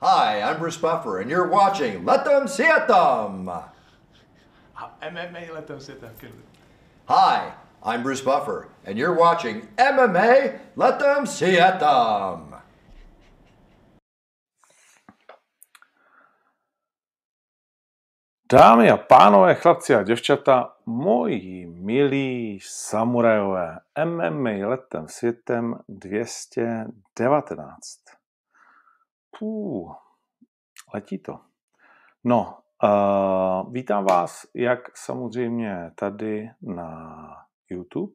Hi, I'm Bruce Buffer, and you're watching Let Them See It Them. MMA let them sit there. Good. Hi, I'm Bruce Buffer, and you're watching MMA Let Them See It Them. Dámy a pánové, chlapci a děvčata, moji milí samurajové, MMA letem světem 219. Pů, letí to. No, uh, vítám vás jak samozřejmě tady na YouTube,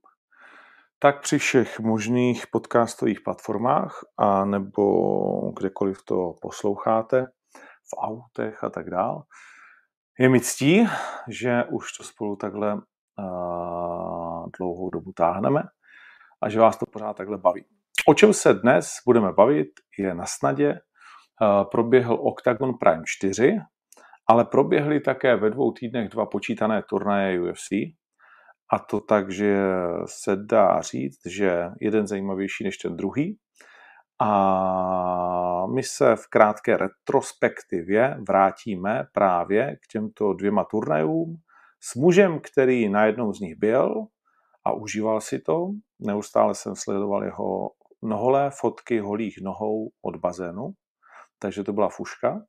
tak při všech možných podcastových platformách a nebo kdekoliv to posloucháte, v autech a tak dále. Je mi ctí, že už to spolu takhle uh, dlouhou dobu táhneme a že vás to pořád takhle baví. O čem se dnes budeme bavit je na snadě. Uh, proběhl Octagon Prime 4, ale proběhly také ve dvou týdnech dva počítané turnaje UFC. A to tak, že se dá říct, že jeden zajímavější než ten druhý. A my se v krátké retrospektivě vrátíme právě k těmto dvěma turnajům s mužem, který na jednom z nich byl a užíval si to. Neustále jsem sledoval jeho noholé fotky holých nohou od bazénu, takže to byla fuška.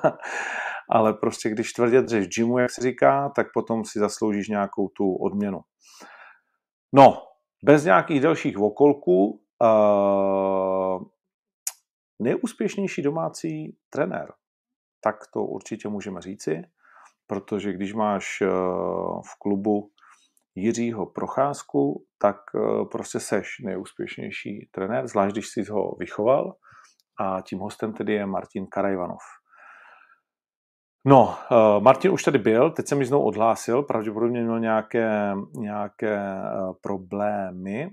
Ale prostě když tvrdě dřeš gymu, jak se říká, tak potom si zasloužíš nějakou tu odměnu. No, bez nějakých dalších okolků, Uh, nejúspěšnější domácí trenér, tak to určitě můžeme říci, protože když máš uh, v klubu Jiřího Procházku, tak uh, prostě seš nejúspěšnější trenér, zvlášť když jsi ho vychoval a tím hostem tedy je Martin Karajvanov. No, uh, Martin už tady byl, teď se mi znovu odhlásil, pravděpodobně měl nějaké, nějaké uh, problémy,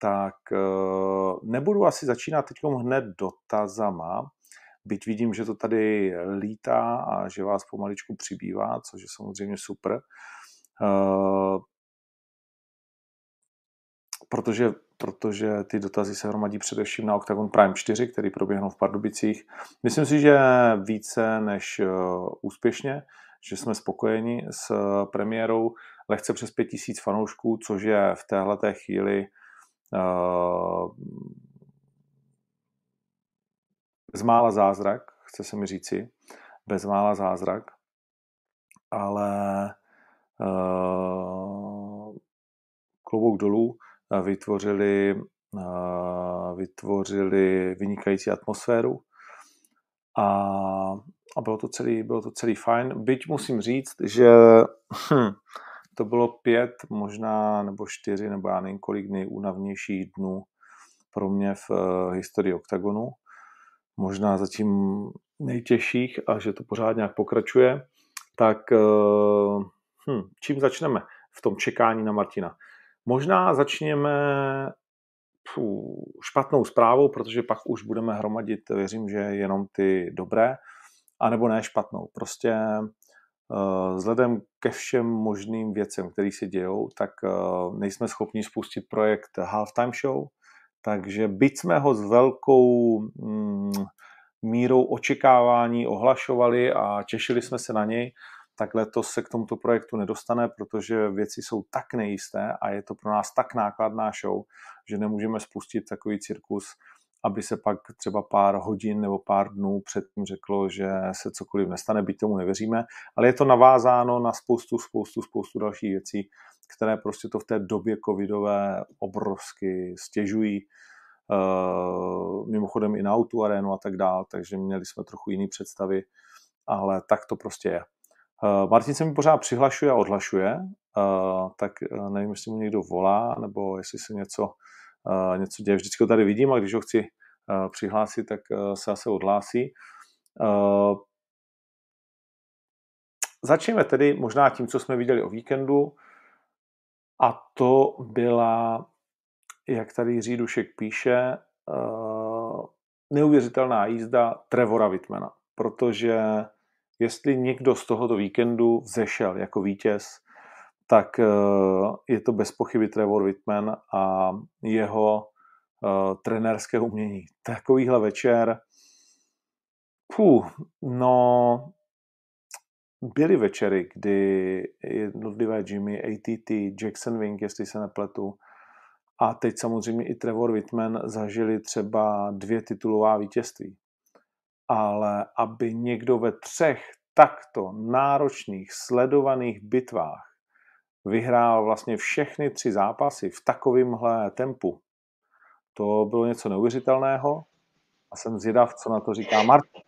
tak eh, nebudu asi začínat teď hned dotazama, byť vidím, že to tady lítá a že vás pomaličku přibývá, což je samozřejmě super. Eh, protože, protože ty dotazy se hromadí především na Octagon Prime 4, který proběhnou v Pardubicích. Myslím si, že více než eh, úspěšně, že jsme spokojeni s premiérou. Lehce přes 5000 fanoušků, což je v téhle chvíli bezmála zázrak, chce se mi říci, bezmála zázrak, ale uh, klobouk dolů vytvořili, vytvořili vynikající atmosféru a, a bylo, to celý, bylo to celý fajn. Byť musím říct, že hm, to bylo pět, možná nebo čtyři, nebo já nevím kolik nejúnavnějších dnů pro mě v uh, historii OKTAGONu. Možná zatím nejtěžších a že to pořád nějak pokračuje. Tak uh, hm, čím začneme v tom čekání na Martina? Možná začněme pů, špatnou zprávou, protože pak už budeme hromadit, věřím, že jenom ty dobré, anebo ne špatnou. Prostě Eh, vzhledem ke všem možným věcem, které se dějou, tak eh, nejsme schopni spustit projekt Halftime Show, takže byť jsme ho s velkou mm, mírou očekávání ohlašovali a těšili jsme se na něj, tak letos se k tomuto projektu nedostane, protože věci jsou tak nejisté a je to pro nás tak nákladná show, že nemůžeme spustit takový cirkus, aby se pak třeba pár hodin nebo pár dnů předtím řeklo, že se cokoliv nestane, byť tomu nevěříme, ale je to navázáno na spoustu, spoustu, spoustu dalších věcí, které prostě to v té době covidové obrovsky stěžují, uh, mimochodem i na autu arénu a tak dále, takže měli jsme trochu jiný představy, ale tak to prostě je. Uh, Martin se mi pořád přihlašuje a odhlašuje, uh, tak nevím, jestli mu někdo volá, nebo jestli se něco něco děje. Vždycky ho tady vidím a když ho chci přihlásit, tak se zase odhlásí. Začneme tedy možná tím, co jsme viděli o víkendu a to byla, jak tady Jiří Dušek píše, neuvěřitelná jízda Trevora Whitmana, protože jestli někdo z tohoto víkendu vzešel jako vítěz, tak eh, je to bez pochyby Trevor Whitman a jeho uh, trenérské umění. Takovýhle večer Puh, no, byly večery, kdy jednotlivé Jimmy, ATT, Jackson Wing, jestli se nepletu, a teď samozřejmě i Trevor Whitman zažili třeba dvě titulová vítězství. Ale aby někdo ve třech takto náročných, sledovaných bitvách vyhrál vlastně všechny tři zápasy v takovémhle tempu, to bylo něco neuvěřitelného a jsem zvědav, co na to říká Martin.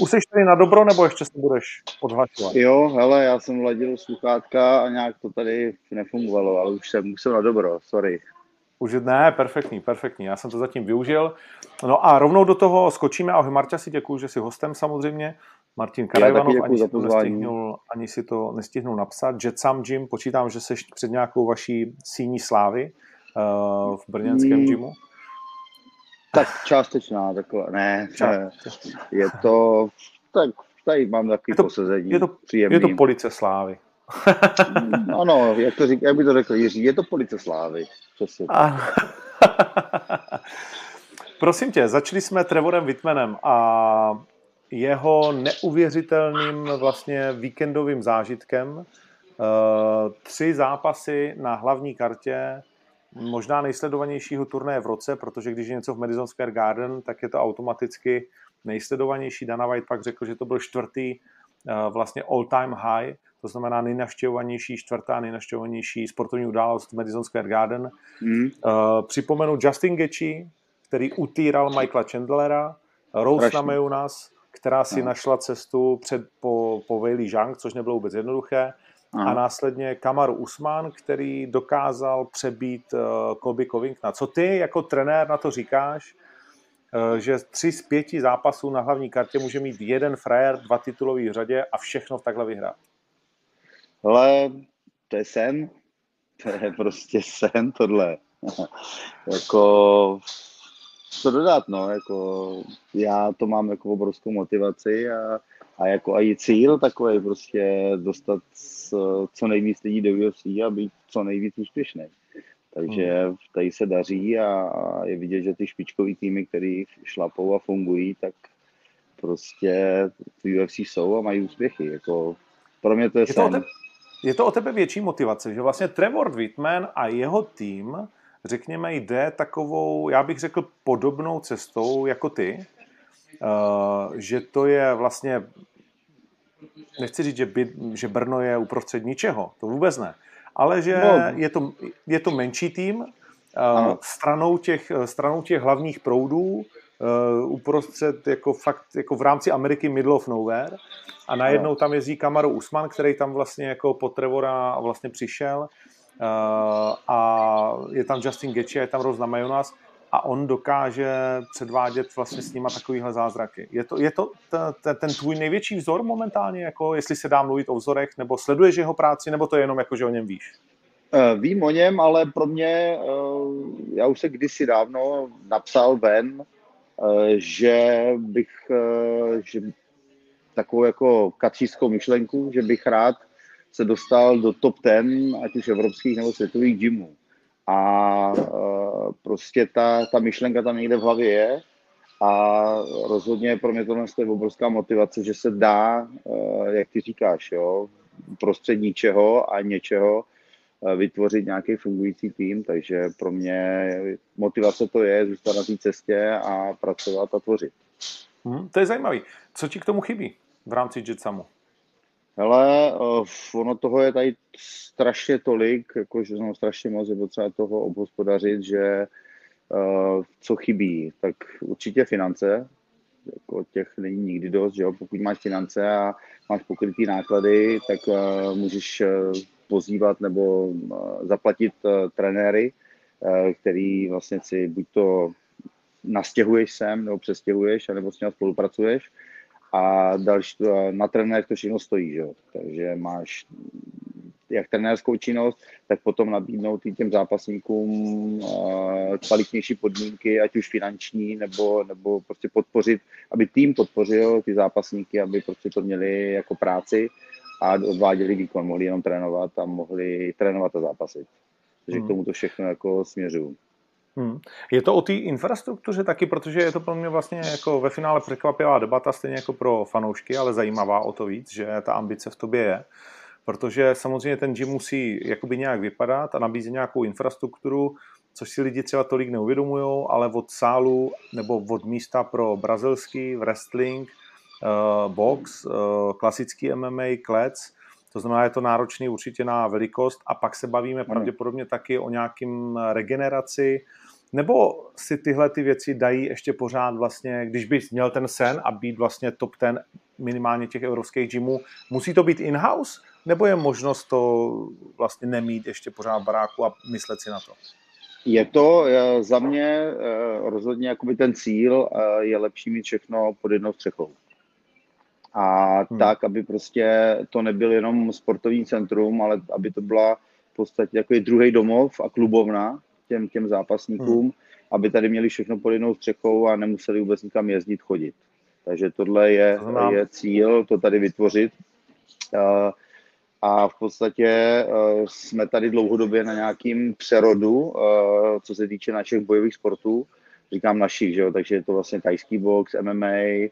Už jsi tady na dobro, nebo ještě se budeš odhlašovat? Jo, hele, já jsem vladil sluchátka a nějak to tady nefungovalo, ale už jsem, už jsem na dobro, sorry. Už ne, perfektní, perfektní. Já jsem to zatím využil. No a rovnou do toho skočíme. Ahoj Marta, si děkuji, že jsi hostem samozřejmě. Martin Karajvanov, ani, si to nestihnul, ani si to nestihnul napsat. Jetsam Jim, počítám, že jsi před nějakou vaší síní slávy uh, v brněnském mm. gymu. Tak částečná, takhle, ne, ne, je to, tak tady mám takový je to, posazení je to, příjemný. Je to police slávy. ano, jak, to řík, jak by to řekl Jiří, je to police slávy. Přesně. Prosím tě, začali jsme Trevorem Whitmanem a jeho neuvěřitelným vlastně víkendovým zážitkem. Eh, tři zápasy na hlavní kartě možná nejsledovanějšího turnaje v roce, protože když je něco v Madison Square Garden, tak je to automaticky nejsledovanější. Dana White pak řekl, že to byl čtvrtý uh, vlastně all-time high, to znamená nejnaštěvovanější, čtvrtá nejnaštěvovanější sportovní událost v Madison Square Garden. Mm. Uh, připomenu Justin Gaethje, který utýral Michaela Chandlera, Rose Namajunas, která si no. našla cestu před, po, po Weili Zhang, což nebylo vůbec jednoduché. Aha. a následně Kamaru Usman, který dokázal přebít uh, Colby Covingtona. Co ty jako trenér na to říkáš, uh, že tři z pěti zápasů na hlavní kartě může mít jeden frajer, dva titulový v řadě a všechno v takhle vyhrát? Ale to je sen. To je prostě sen tohle. jako co dodat, no, jako já to mám jako obrovskou motivaci a a jako a i cíl takový prostě dostat co nejvíc lidí do UFC a být co nejvíc úspěšný. Takže hmm. tady se daří a je vidět, že ty špičkový týmy, které šlapou a fungují, tak prostě v UFC jsou a mají úspěchy. Jako, pro mě to je, je to, tebe, je to o tebe větší motivace, že vlastně Trevor Whitman a jeho tým, řekněme, jde takovou, já bych řekl, podobnou cestou jako ty, Uh, že to je vlastně, nechci říct, že, by, že Brno je uprostřed ničeho, to vůbec ne, ale že no. je, to, je to menší tým, uh, stranou, těch, stranou těch hlavních proudů, uh, uprostřed jako fakt jako v rámci Ameriky middle of nowhere. A najednou tam jezdí Kamaru Usman, který tam vlastně jako po Trevora vlastně přišel. Uh, a je tam Justin Gaethje, je tam Rose Namajunas a on dokáže předvádět vlastně s nima takovýhle zázraky. Je to, je to ten, ten tvůj největší vzor momentálně, jako jestli se dá mluvit o vzorech, nebo sleduješ jeho práci, nebo to je jenom jako, že o něm víš? Uh, vím o něm, ale pro mě, já už se kdysi dávno napsal ven, že bych, že takovou jako kacískou myšlenku, že bych rád se dostal do top 10, ať už evropských nebo světových gymů. A e, prostě ta, ta myšlenka tam někde v hlavě je a rozhodně pro mě tohle je obrovská motivace, že se dá, jak ty říkáš, jo, prostřed ničeho a něčeho vytvořit nějaký fungující tým, takže pro mě motivace to je zůstat na té cestě a pracovat a tvořit. Hmm, to je zajímavý. Co ti k tomu chybí v rámci Jetsamu? Hele, uh, ono toho je tady strašně tolik, jakože jsem strašně moc, je potřeba toho obhospodařit, že uh, co chybí, tak určitě finance, jako těch není nikdy dost, že jo? pokud máš finance a máš pokrytý náklady, tak můžeš pozývat nebo uh, zaplatit uh, trenéry, uh, který vlastně si buď to nastěhuješ sem, nebo přestěhuješ, nebo s ním spolupracuješ, a další, na trenérech to všechno stojí, že? takže máš jak trenérskou činnost, tak potom nabídnout i těm zápasníkům kvalitnější podmínky, ať už finanční, nebo, nebo prostě podpořit, aby tým podpořil ty zápasníky, aby prostě to měli jako práci a odváděli výkon, mohli jenom trénovat a mohli trénovat a zápasit. Takže hmm. k tomu to všechno jako směřuju. Hmm. Je to o té infrastruktuře taky, protože je to pro mě vlastně jako ve finále překvapivá debata, stejně jako pro fanoušky, ale zajímavá o to víc, že ta ambice v tobě je. Protože samozřejmě ten gym musí jakoby nějak vypadat a nabízet nějakou infrastrukturu, což si lidi třeba tolik neuvědomují, ale od sálu nebo od místa pro brazilský wrestling, box, uh, klasický MMA, klec, to znamená, je to náročný určitě na velikost a pak se bavíme hmm. pravděpodobně taky o nějakým regeneraci, nebo si tyhle ty věci dají ještě pořád vlastně, když bys měl ten sen a být vlastně top ten minimálně těch evropských gymů, musí to být in-house, nebo je možnost to vlastně nemít ještě pořád v baráku a myslet si na to? Je to za mě eh, rozhodně jakoby ten cíl, eh, je lepší mít všechno pod jednou střechou. A hmm. tak, aby prostě to nebyl jenom sportovní centrum, ale aby to byla v podstatě takový druhý domov a klubovna těm, těm zápasníkům, hmm. aby tady měli všechno pod jednou střechou a nemuseli vůbec nikam jezdit, chodit. Takže tohle je, je cíl, to tady vytvořit. Uh, a v podstatě uh, jsme tady dlouhodobě na nějakým přerodu, uh, co se týče našich bojových sportů. Říkám našich, že jo? takže je to vlastně tajský box, MMA,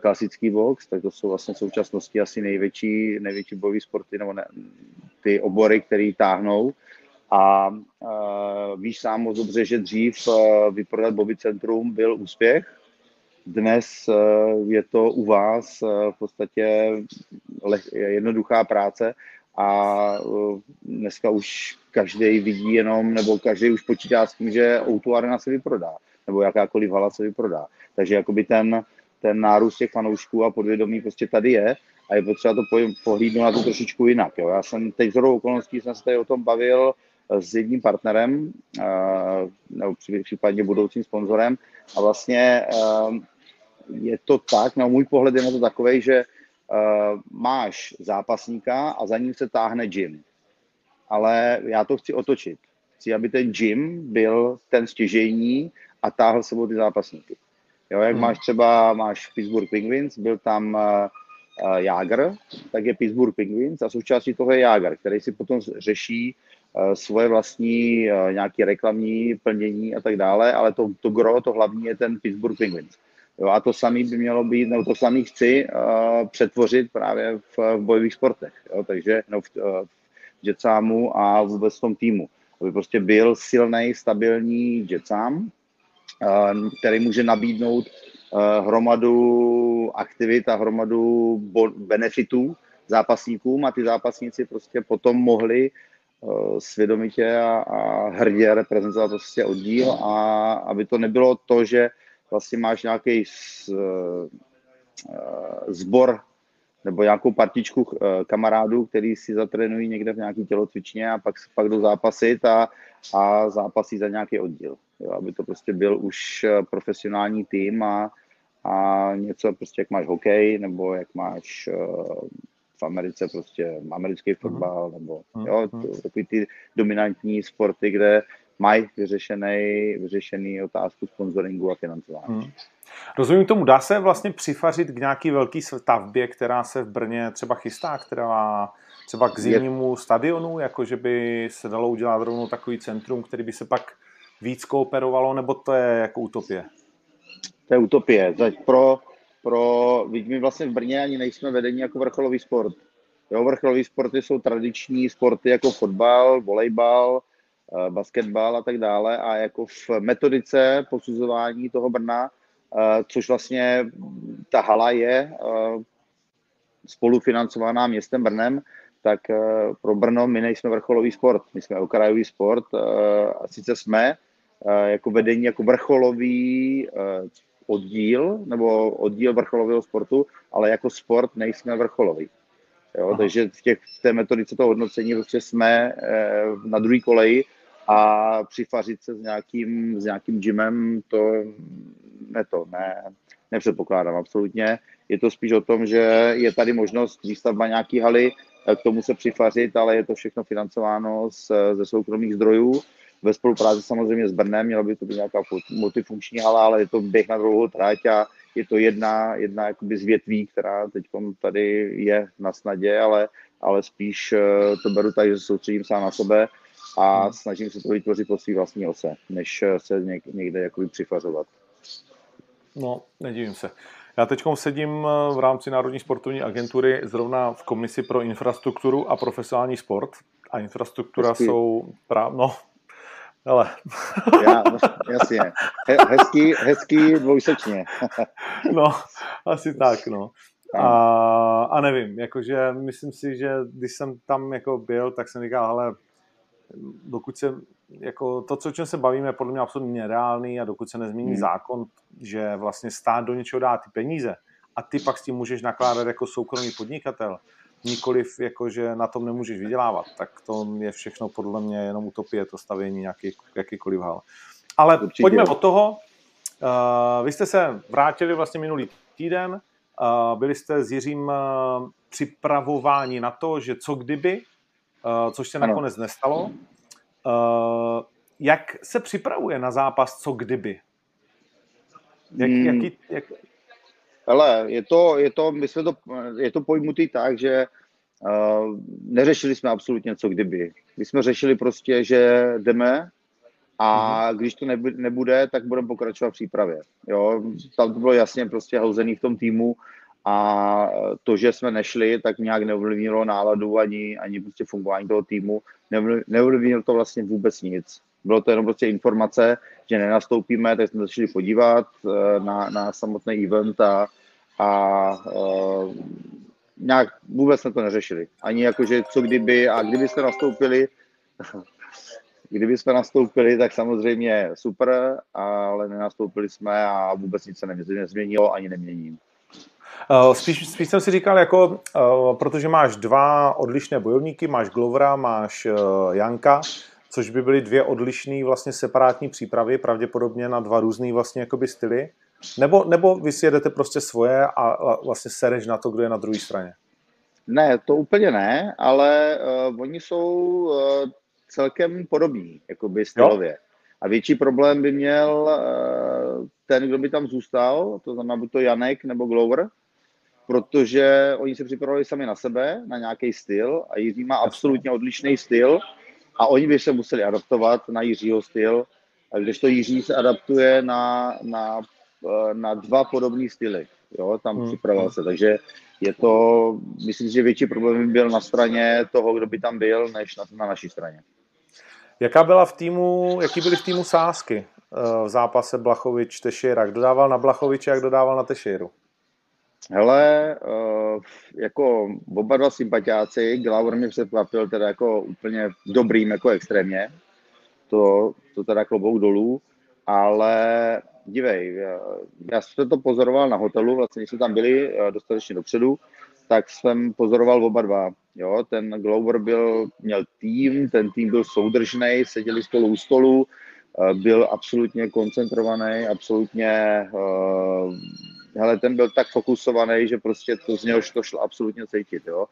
klasický box, tak to jsou vlastně v současnosti asi největší, největší bojové sporty, nebo ne, ty obory, které táhnou. A uh, víš sám moc dobře, že dřív uh, vyprodat Bobby Centrum byl úspěch, dnes je to u vás v podstatě jednoduchá práce a uh, dneska už každý vidí jenom, nebo každý už počítá s tím, že o Arena se vyprodá, nebo jakákoliv hala se vyprodá. Takže jakoby ten, ten nárůst těch fanoušků a podvědomí prostě tady je a je potřeba to pohlídnout na to trošičku jinak. Jo. Já jsem teď zhodou okolností jsem se tady o tom bavil s jedním partnerem, uh, nebo případně budoucím sponzorem a vlastně uh, je to tak, na můj pohled je na to takový, že máš zápasníka a za ním se táhne gym. Ale já to chci otočit. Chci, aby ten gym byl ten stěžejní a táhl sebou ty zápasníky. Jo, jak hmm. máš třeba, máš Pittsburgh Penguins, byl tam uh, uh, Jager, tak je Pittsburgh Penguins a součástí toho je Jager, který si potom řeší uh, svoje vlastní uh, nějaké reklamní plnění a tak dále, ale to, to gro, to hlavní je ten Pittsburgh Penguins. Jo, a to samé by mělo být, nebo to samé chci uh, přetvořit právě v, v bojových sportech. Jo, takže no, v, uh, v Jetsamu a vůbec v tom týmu. Aby prostě byl silný, stabilní Jetsam, který může nabídnout uh, hromadu aktivit a hromadu benefitů zápasníkům a ty zápasníci prostě potom mohli uh, svědomitě a, hrdě reprezentovat prostě oddíl a aby to nebylo to, že vlastně máš nějaký zbor eh, nebo nějakou partičku eh, kamarádů, který si zatrénují někde v nějaký tělocvičně a pak, pak jdou zápasit a, a zápasí za nějaký oddíl. Jo, aby to prostě byl už eh, profesionální tým a, a něco prostě, jak máš hokej, nebo jak máš v Americe prostě americký fotbal, nebo jo, to, takový ty dominantní sporty, kde mají vyřešený, vyřešený otázku sponsoringu a financování. Hmm. Rozumím tomu, dá se vlastně přifařit k nějaký velký stavbě, která se v Brně třeba chystá, která třeba k zimnímu stadionu, jako že by se dalo udělat rovnou takový centrum, který by se pak víc kooperovalo, nebo to je jako utopie? To je utopie. Pro, pro, my vlastně v Brně ani nejsme vedení jako vrcholový sport. Jo, vrcholový sporty jsou tradiční sporty jako fotbal, volejbal, Eh, basketbal a tak dále a jako v metodice posuzování toho Brna, eh, což vlastně ta hala je eh, spolufinancovaná městem Brnem, tak pro Brno my nejsme vrcholový sport, my jsme okrajový sport a sice jsme jako vedení jako vrcholový oddíl nebo oddíl vrcholového sportu, ale jako sport nejsme vrcholový. Jo, takže v, těch, v té metodice toho hodnocení prostě jsme na druhé koleji a přifařit se s nějakým, s nějakým gymem, to ne to, ne, nepředpokládám absolutně. Je to spíš o tom, že je tady možnost výstavba nějaký haly, k tomu se přifařit, ale je to všechno financováno z, ze soukromých zdrojů. Ve spolupráci samozřejmě s Brnem, měla by to být nějaká multifunkční hala, ale je to běh na dlouhou trať a je to jedna, jedna jakoby z větví, která teď tady je na snadě, ale, ale spíš eh, to beru tak, že se soustředím sám na sebe a Hmm. snažím se to vytvořit po svý vlastní ose, než se něk- někde jakoby přifařovat. No, nedivím se. Já teď sedím eh, v rámci Národní sportovní agentury zrovna v komisi pro infrastrukturu a profesionální sport. A infrastruktura Hezký. jsou právě, no, ale, Já, jasně. He, hezký, hezký dvojsečně. no, asi tak, no. A, a nevím, jakože myslím si, že když jsem tam jako byl, tak jsem říkal, ale dokud se, jako to, co, o čem se bavíme, je podle mě absolutně nereálný a dokud se nezmění Hmm. zákon, že vlastně stát do něčeho dá ty peníze a ty pak s tím můžeš nakládat jako soukromý podnikatel, nikoliv jako, že na tom nemůžeš vydělávat, tak to je všechno podle mě jenom utopie, to stavění nějaký, jakýkoliv hal. Ale Určitě. pojďme od toho. Uh, vy jste se vrátili vlastně minulý týden, uh, byli jste s Jiřím uh, připravováni na to, že co kdyby, uh, což se Ano. nakonec nestalo. Uh, jak se připravuje na zápas co kdyby? Jak, Hmm. jaký, jak, Ale je to, je to, my jsme to, je to pojmutý tak, že uh, neřešili jsme absolutně co kdyby. My jsme řešili prostě, že jdeme a když to nebu- nebude, tak budeme pokračovat v přípravě. Jo, tam to bylo jasně prostě houzený v tom týmu a to, že jsme nešli, tak nějak neovlivnilo náladu ani, ani prostě fungování toho týmu. Neovli- Neovlivnilo to vlastně vůbec nic. Bylo to jenom prostě informace, že nenastoupíme, tak jsme šli podívat eh, na, na samotný event a, a uh, nějak vůbec jsme to neřešili. Ani jakože co kdyby a kdyby jsme nastoupili, kdyby jsme nastoupili, tak samozřejmě super, ale nenastoupili jsme a vůbec nic se nezmě- nezměnilo, ani nemění. Uh, Spíš, spíš jsem si říkal, jako, protože máš dva odlišné bojovníky, máš Glovera, máš Janka, což by byly dvě odlišné vlastně separátní přípravy, pravděpodobně na dva různé vlastně jakoby styly. Nebo, nebo vy si jedete prostě svoje a, vlastně sereš na to, kdo je na druhé straně. Ne, to úplně ne, ale uh, oni jsou uh, celkem podobní, jakoby stylově. A větší problém by měl uh, ten, kdo by tam zůstal, to znamená buď to Janek nebo Glover, protože oni se připravovali sami na sebe, na nějaký styl a Jiří má absolutně odlišný styl a oni by se museli adaptovat na Jiřího styl, a když to Jiří se adaptuje na, na, eh, na dva podobné styly. Jo, tam Hmm. připravoval se, takže je to, myslím že větší problém by byl na straně toho, kdo by tam byl, než na, na naší straně. Jaká byla v týmu, jaký byly v týmu sázky uh, v zápase Blachovič Tešera? Kdo dával na Blachoviče a kdo dával na Tešeru? Hele, uh, jako oba dva sympatiáci, Glauber mě překvapil teda jako úplně dobrým, jako extrémně, to, to teda klobouk dolů, ale dívej, já, já jsem to pozoroval na hotelu, vlastně když jsme tam byli eh, dostatečně dopředu, tak jsem pozoroval oba dva. Jo, ten Glover byl, měl tým, ten tým byl soudržný, seděli spolu u stolu, eh, byl absolutně koncentrovaný, absolutně, uh, hele, ten byl tak fokusovaný, že prostě to z něho to šlo absolutně cítit, jo.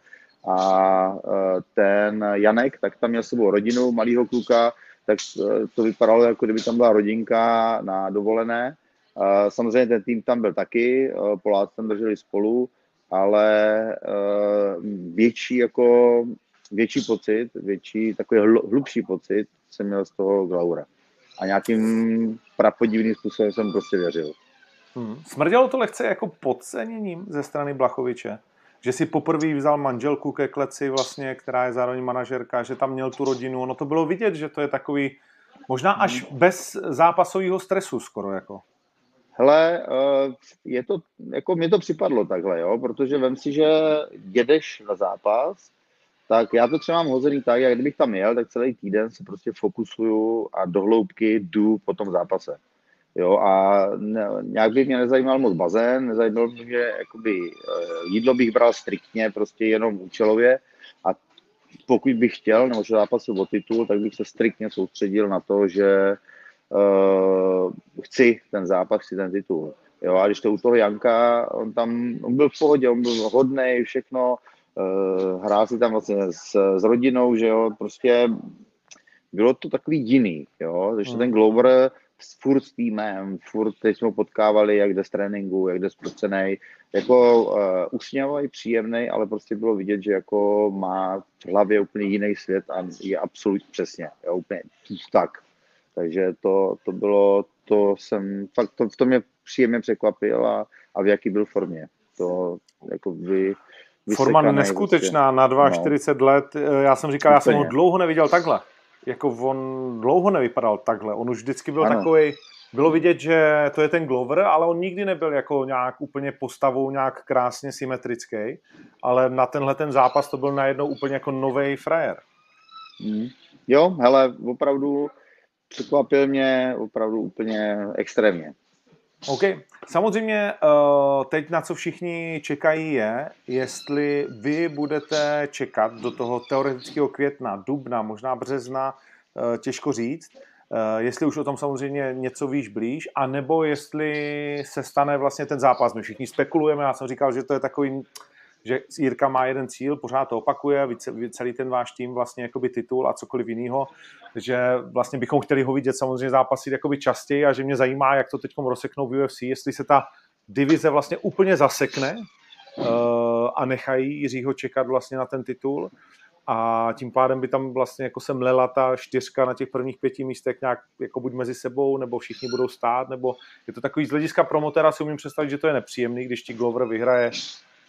A uh, ten Janek, tak tam měl s sebou rodinu, malýho kluka, tak eh, to vypadalo, jako kdyby tam byla rodinka na dovolené. Eh, Samozřejmě ten tým tam byl taky, Poláci tam drželi spolu, ale větší jako větší pocit, větší takový hl- hlubší pocit jsem měl z toho Glaura. A nějakým prapodivným způsobem jsem prostě věřil. Hmm. Smrdělo to lehce jako podceněním ze strany Blachoviče? Že si poprvé vzal manželku ke kleci vlastně, která je zároveň manažerka, že tam měl tu rodinu. Ono to bylo vidět, že to je takový možná až bez zápasového stresu skoro jako. Hele, eh, je to, jako mi to připadlo takhle, jo, protože vem si, že jedeš na zápas, tak já to třeba mám hozený tak, jak kdybych tam jel, tak celý týden se prostě fokusuju a do hloubky jdu po tom zápase. Jo, a ne, nějak by mě nezajímal moc bazén, nezajímalo by mě, jakoby, eh, jídlo bych bral striktně, prostě jenom účelově a pokud bych chtěl, nebo že zápasil o titul, tak bych se striktně soustředil na to, že uh, chci ten zápas, chci ten titul. Jo, a když to u toho Janka, on tam, on byl v pohodě, on byl hodnej, všechno, uh, hrál si tam vlastně s, s rodinou, že jo, prostě bylo to takový jiný, jo, takže Hmm. ten Glover furt s týmem, furt teď jsme ho potkávali, jak jde z tréninku, jak jde zprocenej, jako uh, usměvavý, příjemný, ale prostě bylo vidět, že jako má v hlavě úplně jiný svět a je absolutně přesně, jo, úplně tak. Takže to, to bylo, to jsem, fakt to, to mě příjemně překvapil a, a v jaký byl formě. To jako by, Forma neskutečná prostě. na 42 no. let. Já jsem říkal, Úplně. já jsem ho dlouho neviděl takhle. Jako on dlouho nevypadal takhle. On už vždycky byl takový. Bylo vidět, že to je ten Glover, ale on nikdy nebyl jako nějak úplně postavou nějak krásně symetrický, ale na tenhle ten zápas to byl najednou úplně jako nový frajer. Mm. Jo, hele, opravdu překvapil mě opravdu úplně extrémně. OK. Samozřejmě eh, teď na co všichni čekají je, jestli vy budete čekat do toho teoretického května, dubna, možná března, eh, těžko říct, eh, jestli už o tom samozřejmě něco víš blíž, anebo jestli se stane vlastně ten zápas. My všichni spekulujeme, já jsem říkal, že to je takový že Jirka má jeden cíl, pořád to opakuje, celý ten váš tým vlastně jakoby titul a cokoliv jiného, že vlastně bychom chtěli ho vidět samozřejmě zápasit jakoby častěji a že mě zajímá, jak to teď rozseknou v UFC, jestli se ta divize vlastně úplně zasekne uh, a nechají Jiřího čekat vlastně na ten titul. A tím pádem by tam vlastně jako se mlela ta čtyřka na těch prvních pěti místech nějak jako buď mezi sebou, nebo všichni budou stát, nebo je to takový z hlediska promotera si umím představit, že to je nepříjemný, když ti Glover vyhraje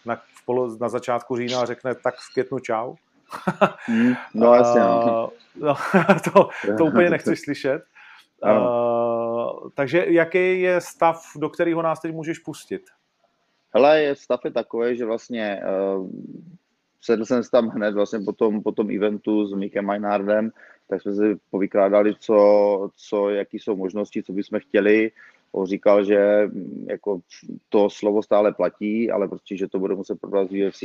na, polo, na začátku října a řekne tak v květnu čau. Mm, no jasně. No. no, to, to úplně nechceš slyšet. Uh, takže jaký je stav, do kterého nás teď můžeš pustit? Hele, je, stav je takový, že vlastně uh, sedl jsem si tam hned vlastně po tom, po tom eventu s Mikem Meinhardem, tak jsme si povykládali, co, co, jaký jsou možnosti, co bychom chtěli. On říkal, že mm, jako to slovo stále platí, ale prostě, že to bude muset prodat z UFC.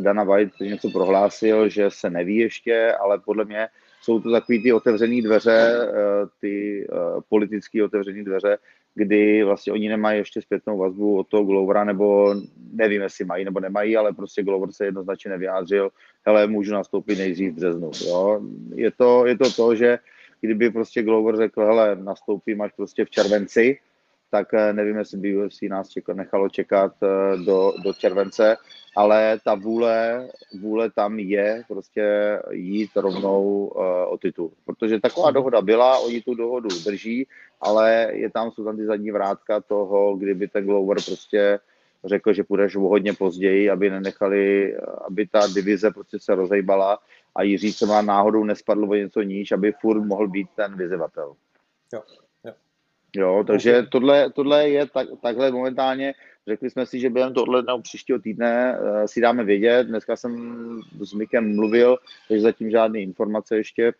Dana White něco prohlásil, že se neví ještě, ale podle mě jsou to takový ty otevřené dveře, eh, ty eh, politické otevřené dveře, kdy vlastně oni nemají ještě zpětnou vazbu od toho Glovera, nebo nevím, jestli mají nebo nemají, ale prostě Glover se jednoznačně nevyjádřil, hele, můžu nastoupit nejdřív v březnu. Jo? Je, to, je to to, že kdyby prostě Glover řekl, hele, nastoupím až prostě v červenci, tak eh, nevím, jestli by UFC nás čekat, nechalo čekat eh, do, do července, ale ta vůle, vůle tam je prostě jít rovnou uh, o titul. Protože taková dohoda byla, oni tu dohodu drží, ale je tam, jsou tam ty zadní vrátka toho, kdyby ten Glover prostě řekl, že půjdeš hodně později, aby nenechali, aby ta divize prostě se rozejbala a Jiří se má náhodou nespadl o něco níž, aby furt mohl být ten vyzývatel. Jo. Jo, takže okay. tohle, tohle je tak, takhle momentálně. Řekli jsme si, že během tohle dne příštího týdne uh, si dáme vědět. Dneska jsem s Mikem mluvil, takže zatím žádné informace ještě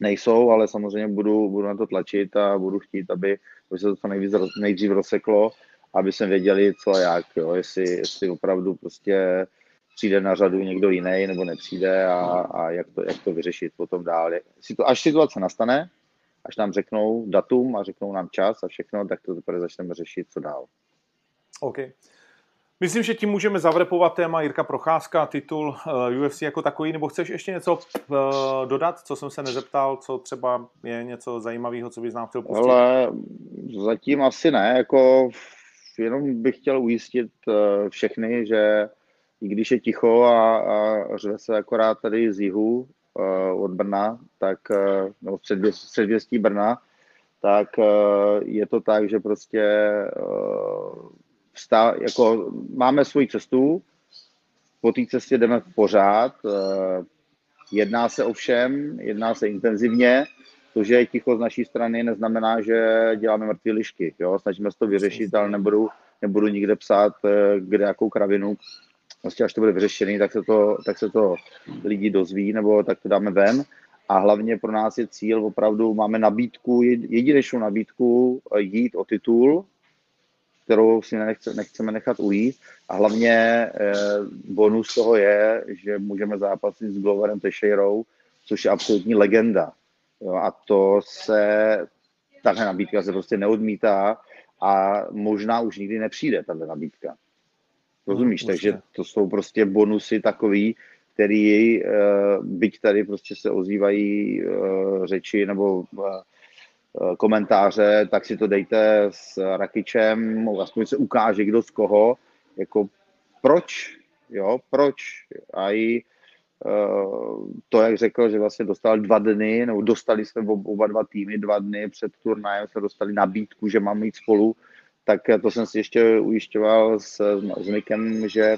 nejsou, ale samozřejmě budu, budu na to tlačit a budu chtít, aby, aby se to co nejvíc, nejdřív rozseklo, aby jsme věděli, co a jak, jo, jestli, jestli opravdu prostě přijde na řadu někdo jiný nebo nepřijde a, a jak, to, jak to vyřešit potom dál. Až situace nastane, až nám řeknou datum a řeknou nám čas a všechno, tak to teprve začneme řešit, co dál. OK. Myslím, že tím můžeme zavrepovat téma Jirka Procházka, titul eh, UFC jako takový, nebo chceš ještě něco eh, dodat, co jsem se nezeptal, co třeba je něco zajímavého, co bys nám chtěl pustit? Ale zatím asi ne, jako jenom bych chtěl ujistit eh, všechny, že i když je ticho a, a řve se akorát tady z jihu, od Brna, tak, eh, nebo předvěstí Brna, tak eh, je to tak, že prostě vstá, jako máme svoji cestu, po té cestě jdeme pořád, jedná se o všem, jedná se intenzivně, to, že je ticho z naší strany, neznamená, že děláme mrtvé lišky. Jo? Snažíme se to vyřešit, ale nebudu, nebudu nikde psát, kde jakou kravinu vlastně až to bude vyřešený, tak se to, tak se to lidi dozví, nebo tak to dáme ven. A hlavně pro nás je cíl, opravdu máme nabídku, jedinečnou nabídku eh, jít o titul, kterou si nechce, nechceme nechat ujít. A hlavně eh, bonus toho je, že můžeme zápasit s Gloverem Teixeirou, což je absolutní legenda. Jo, a to se, tahle nabídka se prostě neodmítá a možná už nikdy nepřijde tahle nabídka. Rozumíš? No, Takže to jsou prostě bonusy takový, který, uh, byť tady prostě se ozývají uh, řeči nebo uh, eh, komentáře, tak si to dejte s Rakičem, aspoň se ukáže, kdo z koho, jako proč, jo, proč. A i uh, to, jak řekl, že vlastně dostal dva dny, nebo dostali jsme oba dva týmy dva dny před turnajem, jsme dostali nabídku, že mám jít spolu, tak to jsem si ještě ujišťoval s, s Mikem, že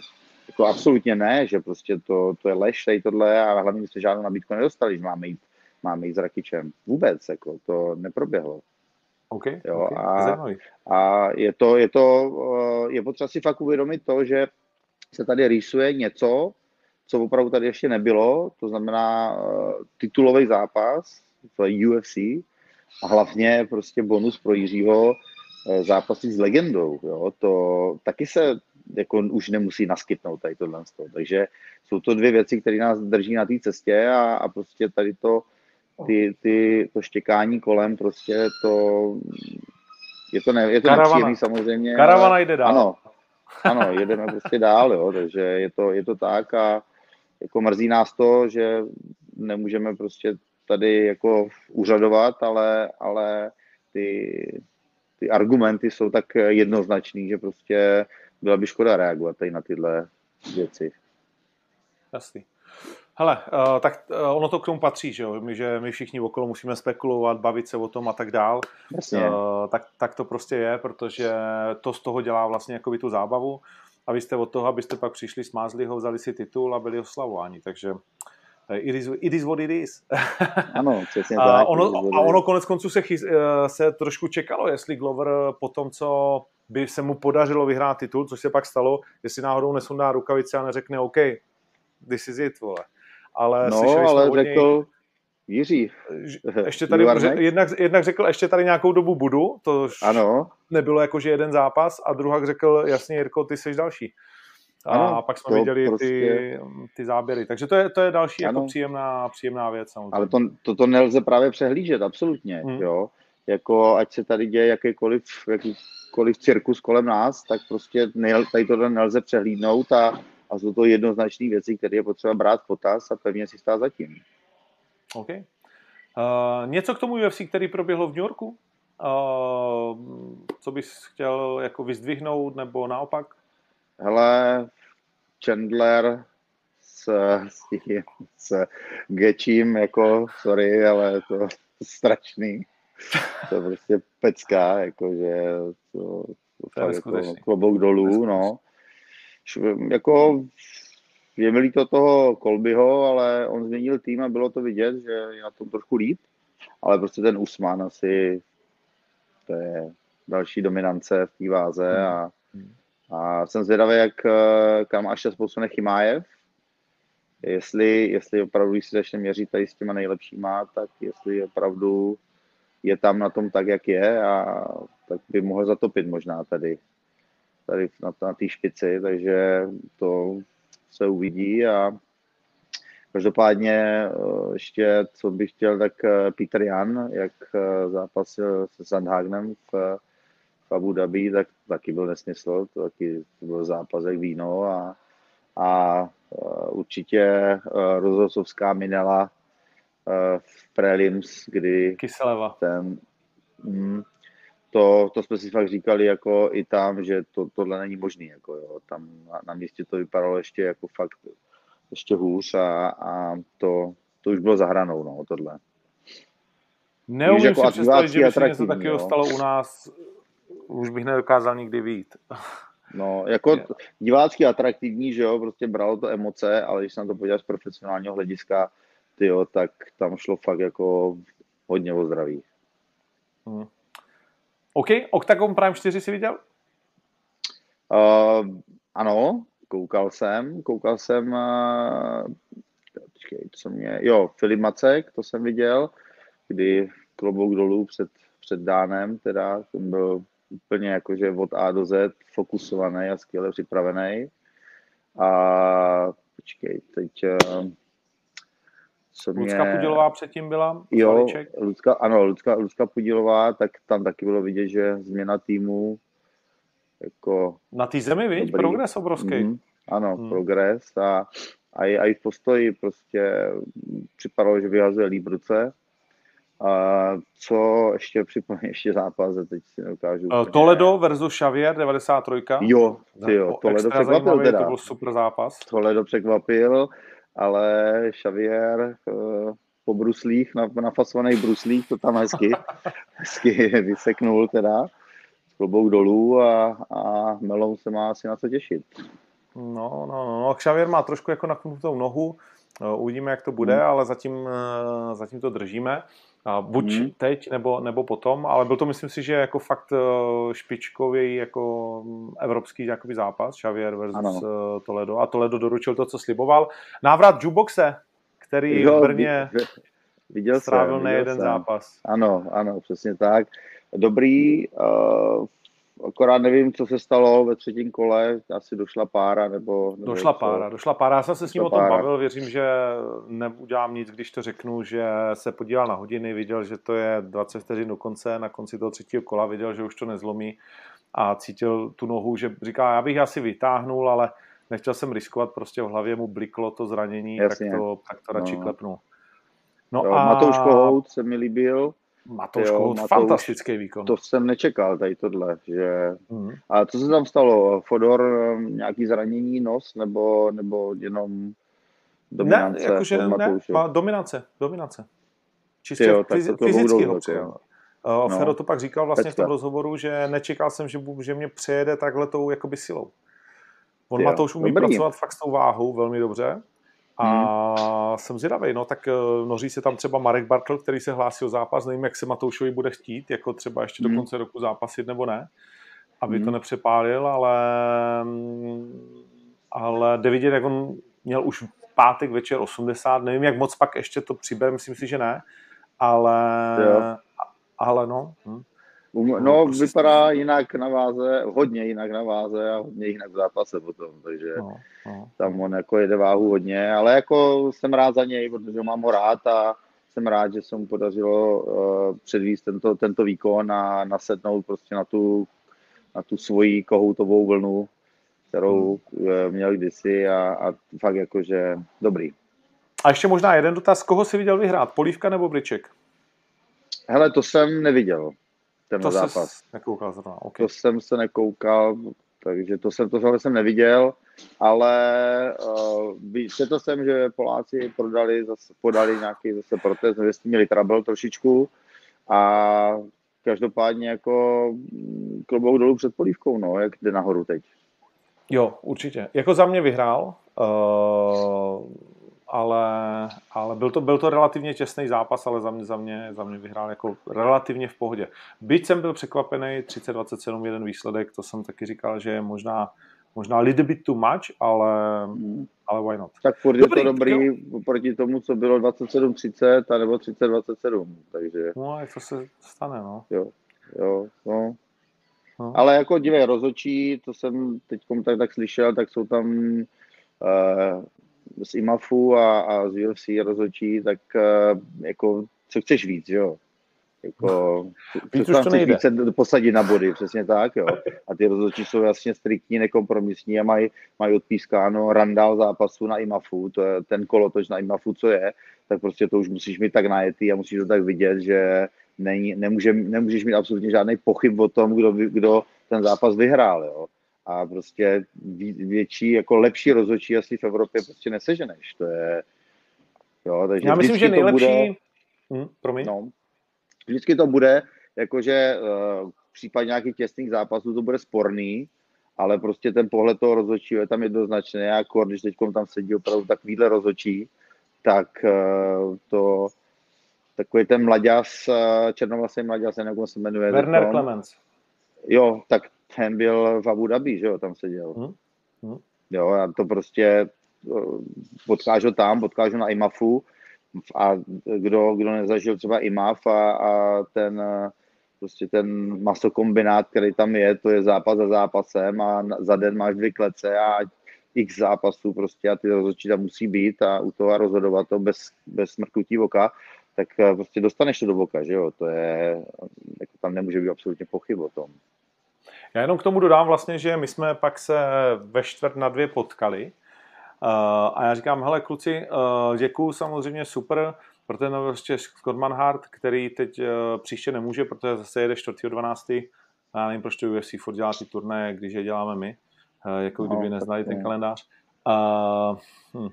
jako absolutně ne, že prostě to, to je lež tady tohle a hlavně jsme žádnou nabídku nedostali, že máme jít, máme jít s Rakičem. Vůbec, jako to neproběhlo. Okay, jo, okay. A, a je to, je to, eh, je potřeba si fakt uvědomit to, že se tady rýsuje něco, co opravdu tady ještě nebylo, to znamená uh, titulový zápas v UFC a hlavně prostě bonus pro Jiřího uh, zápasy s legendou. Jo? To taky se jako už nemusí naskytnout tady tohle. Takže jsou to dvě věci, které nás drží na té cestě a, a prostě tady to, ty, ty, to štěkání kolem, prostě to je to, ne, je to nepříjemný samozřejmě. Karavana ale, jde dál. Ano, ano, jedeme prostě dál, jo, takže je to, je to tak a jako mrzí nás to, že nemůžeme prostě tady jako úřadovat, ale, ale ty, ty argumenty jsou tak jednoznačný, že prostě byla by škoda reagovat tady na tyhle věci. Jasný. Hele, uh, tak uh, ono to k tomu patří, že jo? My, že my všichni okolo musíme spekulovat, bavit se o tom a tak dál. Jasně. Uh, tak, tak to prostě je, protože to z toho dělá vlastně jako tu zábavu a vy jste od toho, abyste pak přišli, smázli ho, vzali si titul a byli oslavováni, takže it is, it is what it is. Ano, přesně tak. A ono, a ono konec konců se, chys, se trošku čekalo, jestli Glover po tom, co by se mu podařilo vyhrát titul, což se pak stalo, jestli náhodou nesundá rukavice a neřekne OK, this is it, vole. Ale no, ale řekl Jiří. Ještě tady, jednak, jednak řekl, ještě tady nějakou dobu budu, to ano. nebylo jako, že jeden zápas a druhá řekl, jasně Jirko, ty jsi další. A ano, pak jsme viděli prostě... ty, ty záběry. Takže to je, to je další jako příjemná, příjemná věc. Samozřejmě. Ale to, to, to nelze právě přehlížet, absolutně. Hmm. Jo? Jako ať se tady děje jakýkoliv, jakýkoliv cirkus kolem nás, tak prostě nejl, tady tohle nelze přehlídnout a, a jsou to jednoznačné věci, které je potřeba brát v potaz a pevně si stát zatím. OK. Uh, něco k tomu UFC, který proběhlo v New Yorku? Uh, co bys chtěl jako vyzdvihnout nebo naopak? Hele, Chandler s, s, tím, s Gečím, jako, sorry, ale to strašný. To je prostě pecka, jakože to, to, to fakt jako klobouk dolů, no. Jako je mi líto toho Kolbyho, ale on změnil tým a bylo to vidět, že je na tom trošku líp. Ale prostě ten Usman asi, to je další dominance v té váze hmm. A, jsem zvědavý, jak eh, kam až se posune Chimájev. Jestli, jestli opravdu, když si začne měřit tady s těma nejlepšíma, tak jestli opravdu je tam na tom tak, jak je a tak by mohl zatopit možná tady, tady na, na té špici, takže to se uvidí a každopádně eh, ještě, co bych chtěl, tak eh, Peter Jan, jak zápasil se Sandhagnem v, v Abu Dhabi, tak taky byl nesmysl, to taky to byl zápas jak víno a, a určitě rozhodcovská minela v prelims, kdy Kyseleva. ten, mm, to, to jsme si fakt říkali jako i tam, že to, tohle není možný. Jako jo. Tam na, na místě to vypadalo ještě jako fakt ještě hůř a, a to, to už bylo za hranou, no, tohle. Neumím jako si představit, že by se něco takového stalo u nás, už bych nedokázal nikdy vít. No, jako je. divácky atraktivní, že jo, prostě bralo to emoce, ale když se na to podíváš z profesionálního hlediska, tyjo, tak tam šlo fakt jako hodně o zdraví. Hmm. OK, Octagon Prime 4 si viděl? Uh, ano, koukal jsem, koukal jsem, uh, počkej, co mě, jo, Filip Macek, to jsem viděl, kdy klobouk dolů před, před dánem, teda, ten byl úplně jakože od A do Z fokusovaný a skvěle připravený. A počkej, teď uh, co mě... Lucka Pudilová předtím byla? Jo, Lucka, ano, Lucka, Lucka Pudilová, tak tam taky bylo vidět, že změna týmu jako... Na té zemi, víš? Progres obrovský. Mm, ano, mm. progres a, a, i, a i v postoji prostě připadalo, že vyhazuje líp ruce A co ještě připomínám, ještě zápas, teď si neukážu. Uh, Toledo versus Xavier 93. Jo, ty jo, Toledo překvapil teda. To byl super zápas. Toledo překvapil, ale Xavier uh, po bruslích, na, nafasovaných bruslích, to tam hezky, hezky vyseknul teda, klobouk dolů a, a Melon se má asi na co těšit. No, no, no, no. Xavier má trošku jako naknutou nohu, uvidíme, jak to bude, hmm. ale zatím, zatím to držíme. Buď hmm. teď, nebo, nebo potom, ale byl to, myslím si, že jako fakt špičkový jako evropský jakoby zápas, Xavier versus ano. Toledo. A Toledo doručil to, co sliboval. Návrat Juboxe, který jo, v Brně viděl strávil jsem, nejeden zápas. Ano, ano, přesně tak. Dobrý, uh, akorát nevím, co se stalo ve třetím kole, asi došla pára, nebo... nebo došla co? pára, došla pára. Já jsem se s ním o tom pára. bavil, věřím, že neudělám nic, když to řeknu, že se podíval na hodiny, viděl, že to je 20 vteřin do konce, na konci toho třetího kola viděl, že už to nezlomí a cítil tu nohu, že říká, já bych asi vytáhnul, ale nechtěl jsem riskovat, prostě v hlavě mu bliklo to zranění, Jasně. tak to, tak to radši no. klepnu. No jo, a... Matouš Kohout se mi líbil. Matouš jo, Kohout, Matouš, fantastický výkon. To jsem nečekal, tady tohle. Že... Mm. A co se tam stalo? Fodor um, nějaký zranění nos nebo, nebo jenom dominance? Ne, jakože ne, má dominace, dominace. Čistě jo, fyz, fyzicky ho Uh, no, Fero to pak říkal vlastně v tom rozhovoru, že nečekal jsem, že, že mě přejede takhle tou jakoby silou. On jo, Matouš umí dobrý. pracovat fakt s tou váhou velmi dobře. A hmm. jsem zvědavý, no tak uh, noří se tam třeba Marek Bartl, který se hlásí o zápas, nevím, jak se Matoušovi bude chtít, jako třeba ještě hmm. do konce roku zápasit nebo ne, aby hmm. to nepřepálil, ale, ale jde vidět, jak on měl už v pátek večer 80, nevím, jak moc pak ještě to přibere, myslím si, že ne, ale, jo. ale no. Hm. Um, no, prostě vypadá jinak na váze, hodně jinak na váze a hodně jinak v zápase potom, takže no, no. tam on jako jede váhu hodně, ale jako jsem rád za něj, protože mám ho rád a jsem rád, že se mu podařilo uh, předvíst tento, tento výkon a nasednout prostě na tu, na tu svoji kohoutovou vlnu, kterou hmm. měl kdysi a, a fakt jakože dobrý. A ještě možná jeden dotaz, koho si viděl vyhrát, Polívka nebo Briček? Hele, to jsem neviděl ten to zápas. Nekoukal zrovna, okay. To jsem se nekoukal, takže to jsem, to jsem neviděl, ale uh, četl jsem, že Poláci prodali, zase, podali nějaký zase protest, že jste měli trouble trošičku a každopádně jako mm, klobouk dolů před polívkou, no, jak jde nahoru teď. Jo, určitě. Jako za mě vyhrál. Uh, ale, ale byl, to, byl to relativně těsný zápas, ale za mě, za, mě, za mě vyhrál jako relativně v pohodě. Byť jsem byl překvapený, 30-27 jeden výsledek, to jsem taky říkal, že je možná, možná little bit too much, ale, ale why not. Tak furt je to dobrý jo. proti tomu, co bylo 27-30 a nebo 30-27, takže... No, jak to se stane, no. Jo, jo, no. no. Ale jako dívej, rozočí, to jsem teď tak, tak slyšel, tak jsou tam uh, z IMAFu a, a z UFC rozhodčí, tak uh, jako co chceš víc, jo? Jako, víc už to nejde. Více posadit na body, přesně tak, jo. A ty rozhodčí jsou jasně striktní, nekompromisní a mají, mají odpískáno randál zápasu na IMAFu, to je ten kolotoč na IMAFu, co je, tak prostě to už musíš mít tak najetý a musíš to tak vidět, že není, nemůže, nemůžeš mít absolutně žádný pochyb o tom, kdo, kdo ten zápas vyhrál, jo a prostě větší, jako lepší rozhodčí asi v Evropě prostě neseženeš. To je, jo, takže Já myslím, že nejlepší... Bude, hmm, promiň. No, vždycky to bude, jakože uh, v případě nějakých těsných zápasů to bude sporný, ale prostě ten pohled toho rozhodčího je tam jednoznačný. Já když teď tam sedí opravdu takovýhle rozhodčí, tak uh, to takový ten mladěs, uh, černovlasý mladěs, jak se jmenuje. Werner Clemens. Jo, tak ten byl v Abu Dhabi, že jo, tam seděl. Hmm. Hmm. Jo, a to prostě eh, potkážu tam, potkážu na IMAFu a kdo, kdo nezažil třeba IMAF a, a ten eh, prostě ten masokombinát, který tam je, to je zápas za zápasem a za den máš dvě klece a x zápasů prostě a ty rozhodčí tam musí být a u toho rozhodovat to bez, bez smrknutí oka, tak eh, prostě dostaneš to do boka, že jo, to je, jako tam nemůže být absolutně pochyb o tom. Já jenom k tomu dodám vlastně, že my jsme pak se ve čtvrt na dvě potkali uh, a já říkám, hele kluci, uh, děkuju samozřejmě, super, pro ten prostě Scott Manhart, který teď uh, příště nemůže, protože zase jede 4.12. Já nevím, proč to UFC furt dělá ty turné, když je děláme my, jako kdyby no, neznali ten kalendář. Uh, hm.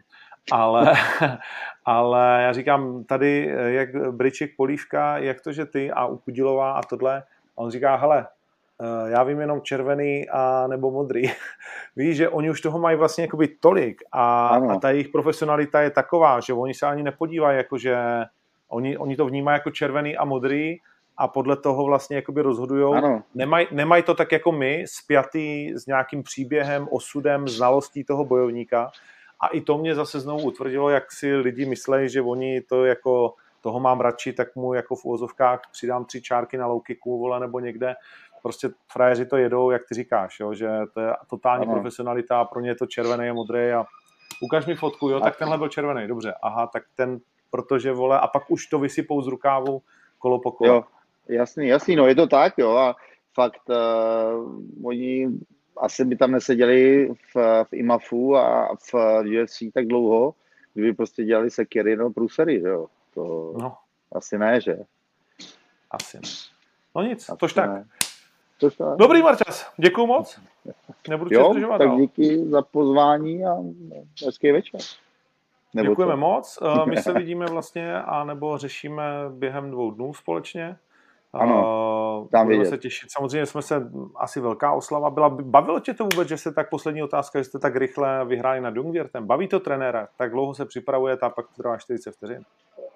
Ale, ale já říkám, tady jak Briček Polívka, jak to, že ty a Upudilová a tohle, a on říká, hele, já vím jenom červený a nebo modrý. Víš, že oni už toho mají vlastně jakoby tolik a, a ta jejich profesionalita je taková, že oni se ani nepodívají, jakože oni, oni to vnímají jako červený a modrý a podle toho vlastně jakoby rozhodujou. Nemají nemaj to tak jako my, spjatý s nějakým příběhem, osudem, znalostí toho bojovníka. A i to mě zase znovu utvrdilo, jak si lidi myslejí, že oni to jako toho mám radši, tak mu jako v úvozovkách přidám tři čárky na low kicku, vole, nebo někde prostě frajeři to jedou, jak ty říkáš, jo, že to je totální ano. profesionalita, pro ně je to červený a modrý a ukaž mi fotku, jo, tak tenhle byl červený, dobře, aha, tak ten, protože vole, a pak už to vysypou z rukávu kolo po kolo. Jo, jasný, jasný, no je to tak, jo, a fakt uh, oni asi by tam neseděli v, v IMAFu a v UFC tak dlouho, kdyby prostě dělali sekery no průsery, jo, to no. asi ne, že? Asi ne. No nic, tož tak. Dobrý, Marčas, děkuji moc. Nebudu jo, tě tak díky za pozvání a hezký večer. Nebo Děkujeme to. moc. Eh, my se vidíme vlastně, a nebo řešíme během dvou dnů společně. Ano, tam Budeme se těšit. Samozřejmě jsme se, asi velká oslava byla. Bavilo tě to vůbec, že se tak poslední otázka, že jste tak rychle vyhráli na Dungviertem? Baví to trenéra? Tak dlouho se připravuje a pak trvá 40 vteřin.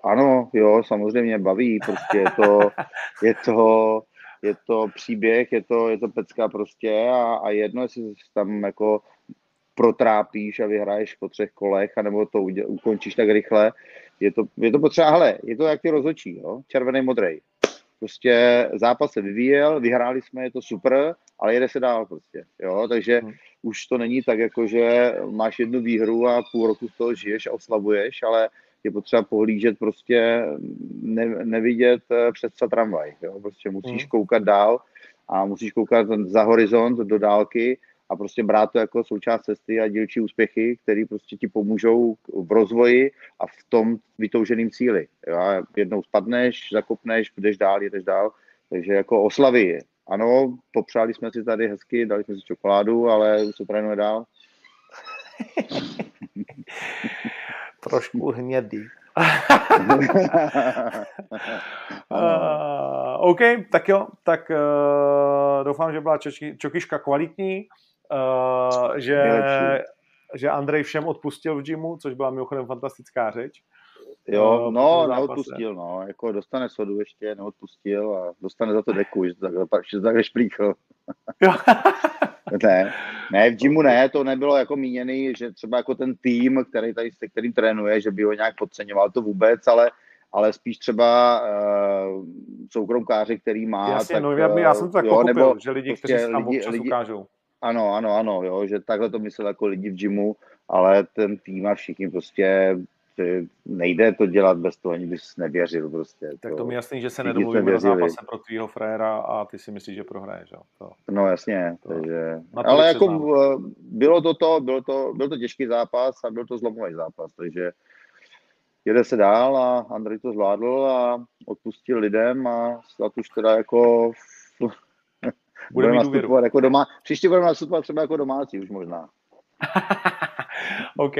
Ano, jo, samozřejmě baví. Prostě je to, je to je to příběh, je to, je to pecka prostě a, a jedno, jestli tam jako protrápíš a vyhraješ po třech kolech, anebo to uděl, ukončíš tak rychle, je to, je to potřeba, hele, je to jak ty rozhodčí, jo? červený, modrý. Prostě zápas se vyvíjel, vyhráli jsme, je to super, ale jede se dál prostě, jo, takže hmm. už to není tak, jako že máš jednu výhru a půl roku z toho žiješ a oslavuješ, ale je potřeba pohlížet prostě, ne, nevidět eh, před tramvaj. Jo? Prostě musíš mm. koukat dál a musíš koukat za horizont, do dálky a prostě brát to jako součást cesty a dílčí úspěchy, které prostě ti pomůžou v rozvoji a v tom vytouženém cíli. Jo? A jednou spadneš, zakopneš, jdeš dál, jdeš dál. Takže jako oslavy. Ano, popřáli jsme si tady hezky, dali jsme si čokoládu, ale už se trénuje dál. trošku hnědý. uh, OK, tak jo, tak uh, doufám, že byla čoky, čokyška kvalitní, uh, že, že Andrej všem odpustil v gymu, což byla mimochodem fantastická řeč. Jo, no, neodpustil, no, jako dostane sodu ještě, neodpustil a dostane za to deku, že tak, že to tak šplíchl. ne, ne, v gymu ne, to nebylo jako míněný, že třeba jako ten tým, který tady, se kterým trénuje, že by ho nějak podceňoval, to vůbec, ale ale spíš třeba uh, soukromkáři, který má. Jasně, tak, no, já, já jsem to tak jo, pochopil, nebo že lidi, prostě kteří se tam lidi, lidi, ukážou. Ano, ano, ano, jo, že takhle to myslel jako lidi v gymu, ale ten tým a všichni prostě nejde to dělat bez toho, ani bys nevěřil prostě. Tak to, to mi jasný, že se nedomluvíme na zápase pro tvýho fréra a ty si myslíš, že prohraješ, jo? To, no jasně, to, takže... Ale jako znám. bylo to to, bylo to, byl to těžký zápas a byl to zlomový zápas, takže jede se dál a Andrej to zvládl a odpustil lidem a snad už teda jako budeme nastupovat jako doma. Příště budeme nastupovat třeba jako domácí už možná. OK.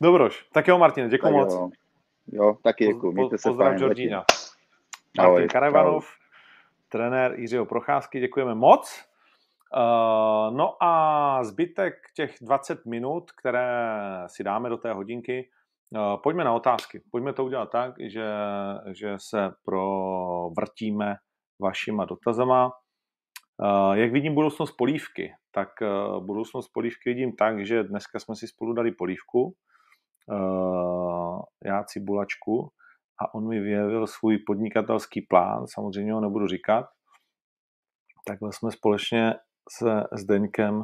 Dobroš. Tak jo, Martin, děkuji moc. Jo. jo, taky děkuji. Mějte se Pozdrav Georgina. Martin Karavanov, trenér Jiřího Procházky, děkujeme moc. Uh, no a zbytek těch 20 minut, které si dáme do té hodinky, uh, pojďme na otázky. Pojďme to udělat tak, že, že se provrtíme vašima dotazama. Uh, jak vidím budoucnost polívky? Tak uh, budoucnost polívky vidím tak, že dneska jsme si spolu dali polívku, uh, já cibulačku a on mi vyjevil svůj podnikatelský plán, samozřejmě ho nebudu říkat. Takhle jsme společně se Zdeňkem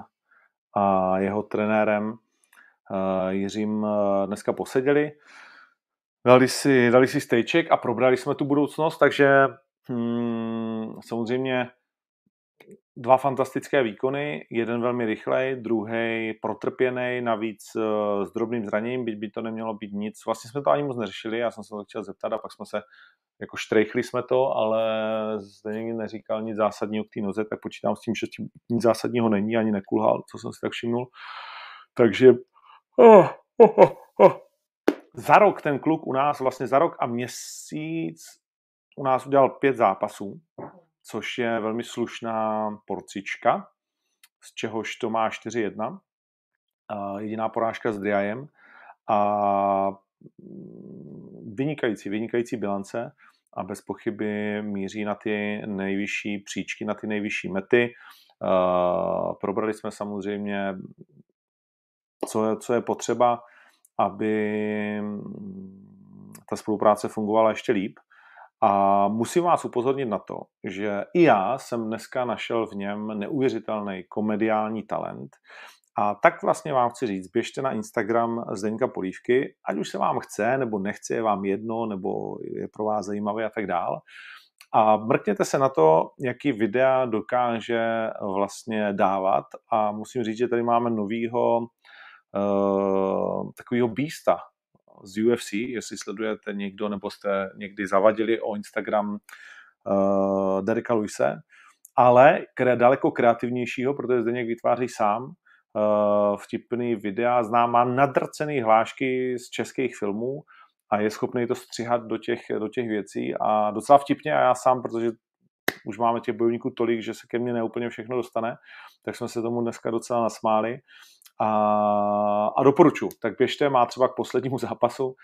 a jeho trenérem uh, Jiřím uh, dneska poseděli. Dali si, dali si stejček a probrali jsme tu budoucnost, takže hmm, samozřejmě dva fantastické výkony, jeden velmi rychlej, druhý protrpěný, navíc uh, s drobným zraněním, byť by to nemělo být nic. Vlastně jsme to ani moc neřešili, já jsem se to chtěl zeptat a pak jsme se, jako štrejchli jsme to, ale zde někdy neříkal nic zásadního k té noze, tak počítám s tím, že tím nic zásadního není, ani nekulhal, co jsem si tak všimnul. Takže oh, oh, oh, oh. za rok ten kluk u nás, vlastně za rok a měsíc u nás udělal pět zápasů, což je velmi slušná porcička, z čehož to má 4-1. Jediná porážka s Driajem a vynikající, vynikající bilance a bez pochyby míří na ty nejvyšší příčky, na ty nejvyšší mety. Probrali jsme samozřejmě, co je, co je potřeba, aby ta spolupráce fungovala ještě líp. A musím vás upozornit na to, že i já jsem dneska našel v něm neuvěřitelný komediální talent. A tak vlastně vám chci říct, běžte na Instagram Zdeňka Polívky, ať už se vám chce, nebo nechce, je vám jedno, nebo je pro vás zajímavý a tak dál. A mrkněte se na to, jaký videa dokáže vlastně dávat. A musím říct, že tady máme novýho uh, takového býsta, z UFC, jestli sledujete někdo nebo jste někdy zavadili o Instagram uh, Dereka Luise, ale kre, daleko kreativnějšího, protože zde někdy vytváří sám uh, vtipný videa, zná, má nadrcený hlášky z českých filmů a je schopný to střihat do těch, do těch věcí a docela vtipně a já sám, protože už máme těch bojovníků tolik, že se ke mně neúplně všechno dostane, tak jsme se tomu dneska docela nasmáli a, a doporučuji. Tak běžte, má třeba k poslednímu zápasu uh,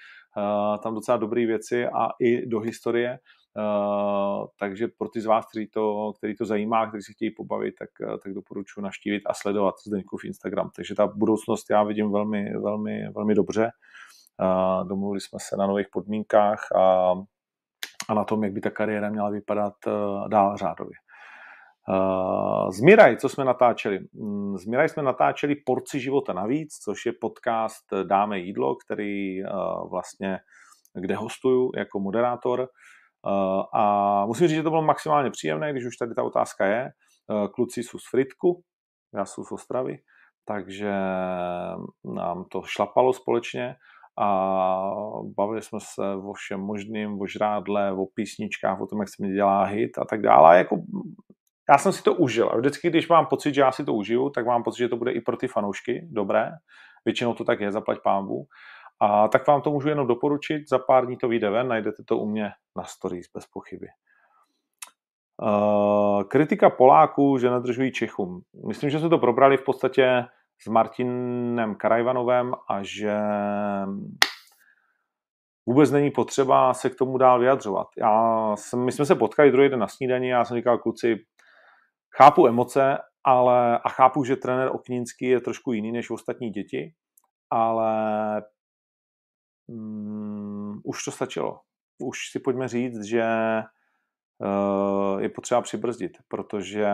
tam docela dobré věci a i do historie. Uh, takže pro ty z vás, který to, který to zajímá, kteří se chtějí pobavit, tak, tak doporučuji naštívit a sledovat Zdeňkův Instagram. Takže ta budoucnost já vidím velmi, velmi, velmi dobře. Uh, domluvili jsme se na nových podmínkách a, a na tom, jak by ta kariéra měla vypadat uh, dál řádově. Uh, z Miraj, co jsme natáčeli? Mm, z Miraj jsme natáčeli Porci života navíc, což je podcast Dáme jídlo, který uh, vlastně, kde hostuju jako moderátor. Uh, a musím říct, že to bylo maximálně příjemné, když už tady ta otázka je. Kluci jsou z Fritku, já jsem z Ostravy, takže nám to šlapalo společně a bavili jsme se o všem možným, o žrádle, o písničkách, o tom, jak se mi dělá hit a tak dále. A jako já jsem si to užil. A vždycky, když mám pocit, že já si to užiju, tak mám pocit, že to bude i pro ty fanoušky dobré. Většinou to tak je, zaplať pámbu. A tak vám to můžu jenom doporučit. Za pár dní to vyjde ven, najdete to u mě na stories bez pochyby. Uh, kritika Poláků, že nedržují Čechům. Myslím, že jsme to probrali v podstatě s Martinem Karajvanovem a že vůbec není potřeba se k tomu dál vyjadřovat. Já jsem, my jsme se potkali druhý den na snídani a já jsem říkal, kluci, Chápu emoce, ale a chápu, že trenér Oknínský je trošku jiný než ostatní děti, ale mm, už to stačilo. Už si pojďme říct, že uh, je potřeba přibrzdit, protože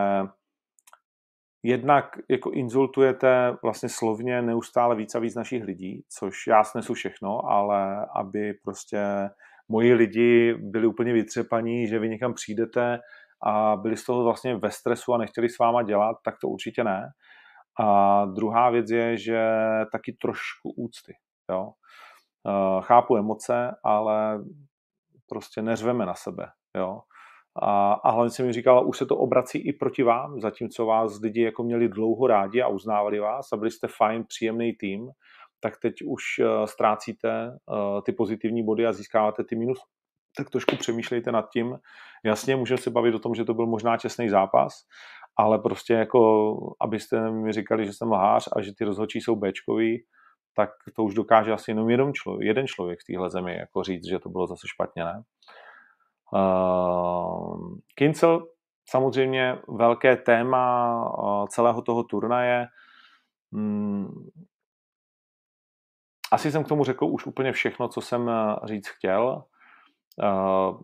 jednak jako insultujete vlastně slovně neustále víc a víc našich lidí, což já snesu všechno, ale aby prostě moji lidi byli úplně vytřepaní, že vy někam přijdete a byli z toho vlastně ve stresu a nechtěli s váma dělat, tak to určitě ne. A druhá věc je, že taky trošku úcty. Jo? Chápu emoce, ale prostě neřveme na sebe. Jo? A, a hlavně jsem mi říkala, už se to obrací i proti vám, zatímco vás lidi jako měli dlouho rádi a uznávali vás a byli jste fajn, příjemný tým, tak teď už uh, ztrácíte uh, ty pozitivní body a získáváte ty minus, tak trošku přemýšlejte nad tím. Jasně, můžeme se bavit o tom, že to byl možná čestný zápas, ale prostě jako, abyste mi říkali, že jsem lhář a že ty rozhodčí jsou Bčkový, tak to už dokáže asi jenom jeden člověk, jeden člověk v téhle zemi jako říct, že to bylo zase špatně, ne? Uh, Kincel, samozřejmě velké téma uh, celého toho turnaje. Hmm, asi jsem k tomu řekl už úplně všechno, co jsem uh, říct chtěl. Uh,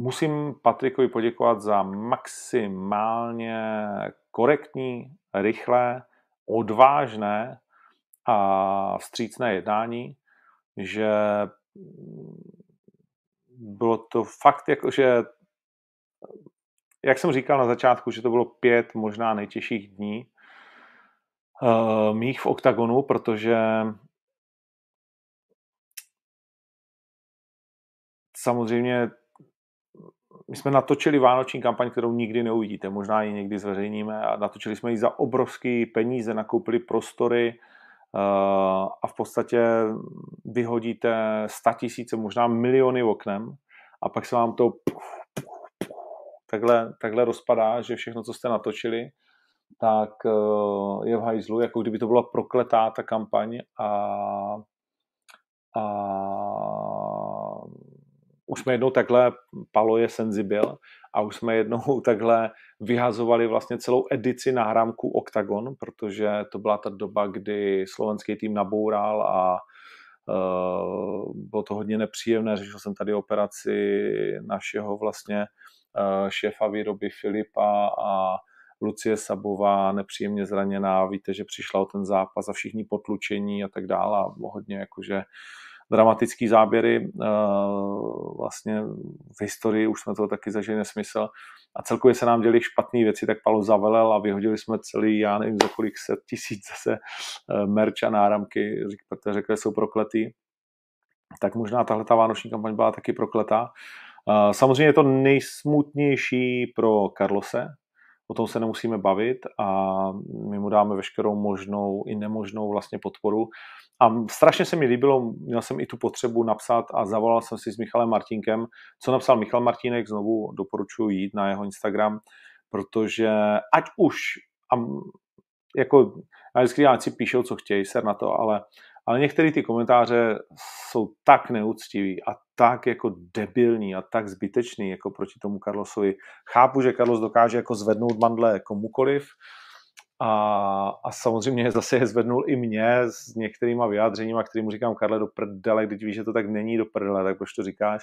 musím Patrikovi poděkovat za maximálně korektní, rychlé, odvážné a vstřícné jednání, že bylo to fakt jako, že jak jsem říkal na začátku, že to bylo pět možná nejtěžších dní uh, mých v OKTAGONu, protože samozřejmě my jsme natočili vánoční kampaň, kterou nikdy neuvidíte, možná ji někdy zveřejníme a natočili jsme ji za obrovský peníze, nakoupili prostory uh, a v podstatě vyhodíte sta tisíce, možná miliony oknem a pak se vám to takhle, takhle rozpadá, že všechno, co jste natočili, tak uh, je v hajzlu, jako kdyby to byla prokletá ta kampaň a, a už jsme jednou takhle, Palo je senzibil, a už jsme jednou takhle vyhazovali vlastně celou edici náhrámku Octagon, protože to byla ta doba, kdy slovenský tým naboural a uh, bylo to hodně nepříjemné. Řešil jsem tady operaci našeho vlastně uh, šéfa výroby Filipa a Lucie Sabová nepříjemně zraněná. Víte, že přišla o ten zápas a všichni potlučení a tak dále a hodně jakože uh, dramatický záběry. Eh, vlastně v historii už jsme to taky zažili nesmysl. A celkově se nám děli špatné věci, tak Palo zavelel a vyhodili jsme celý, já nevím, za kolik set tisíc zase eh, merch a náramky, protože řekli, jsou prokletý. Tak možná tahle ta vánoční kampaň byla taky prokletá. Eh, samozřejmě je to nejsmutnější pro Carlose, o tom se nemusíme bavit a my mu dáme veškerou možnou i nemožnou vlastně podporu. A strašně se mi líbilo, měl jsem i tu potřebu napsat a zavolal jsem si s Michalem Martinkem. Co napsal Michal Martínek, znovu doporučuji jít na jeho Instagram, protože ať už, a jako, já vždycky ať si píšou, co chtějí, ser na to, ale, ale některé ty komentáře jsou tak neúctiví a tak jako debilní a tak zbytečný jako proti tomu Carlosovi. Chápu, že Carlos dokáže jako zvednout mandle komukoliv, a, a samozřejmě zase je zvednul i mě s některýma vyjádřeníma, kterým říkám, Karle, do prdele, když víš, že to tak není do prdele, tak proč to říkáš?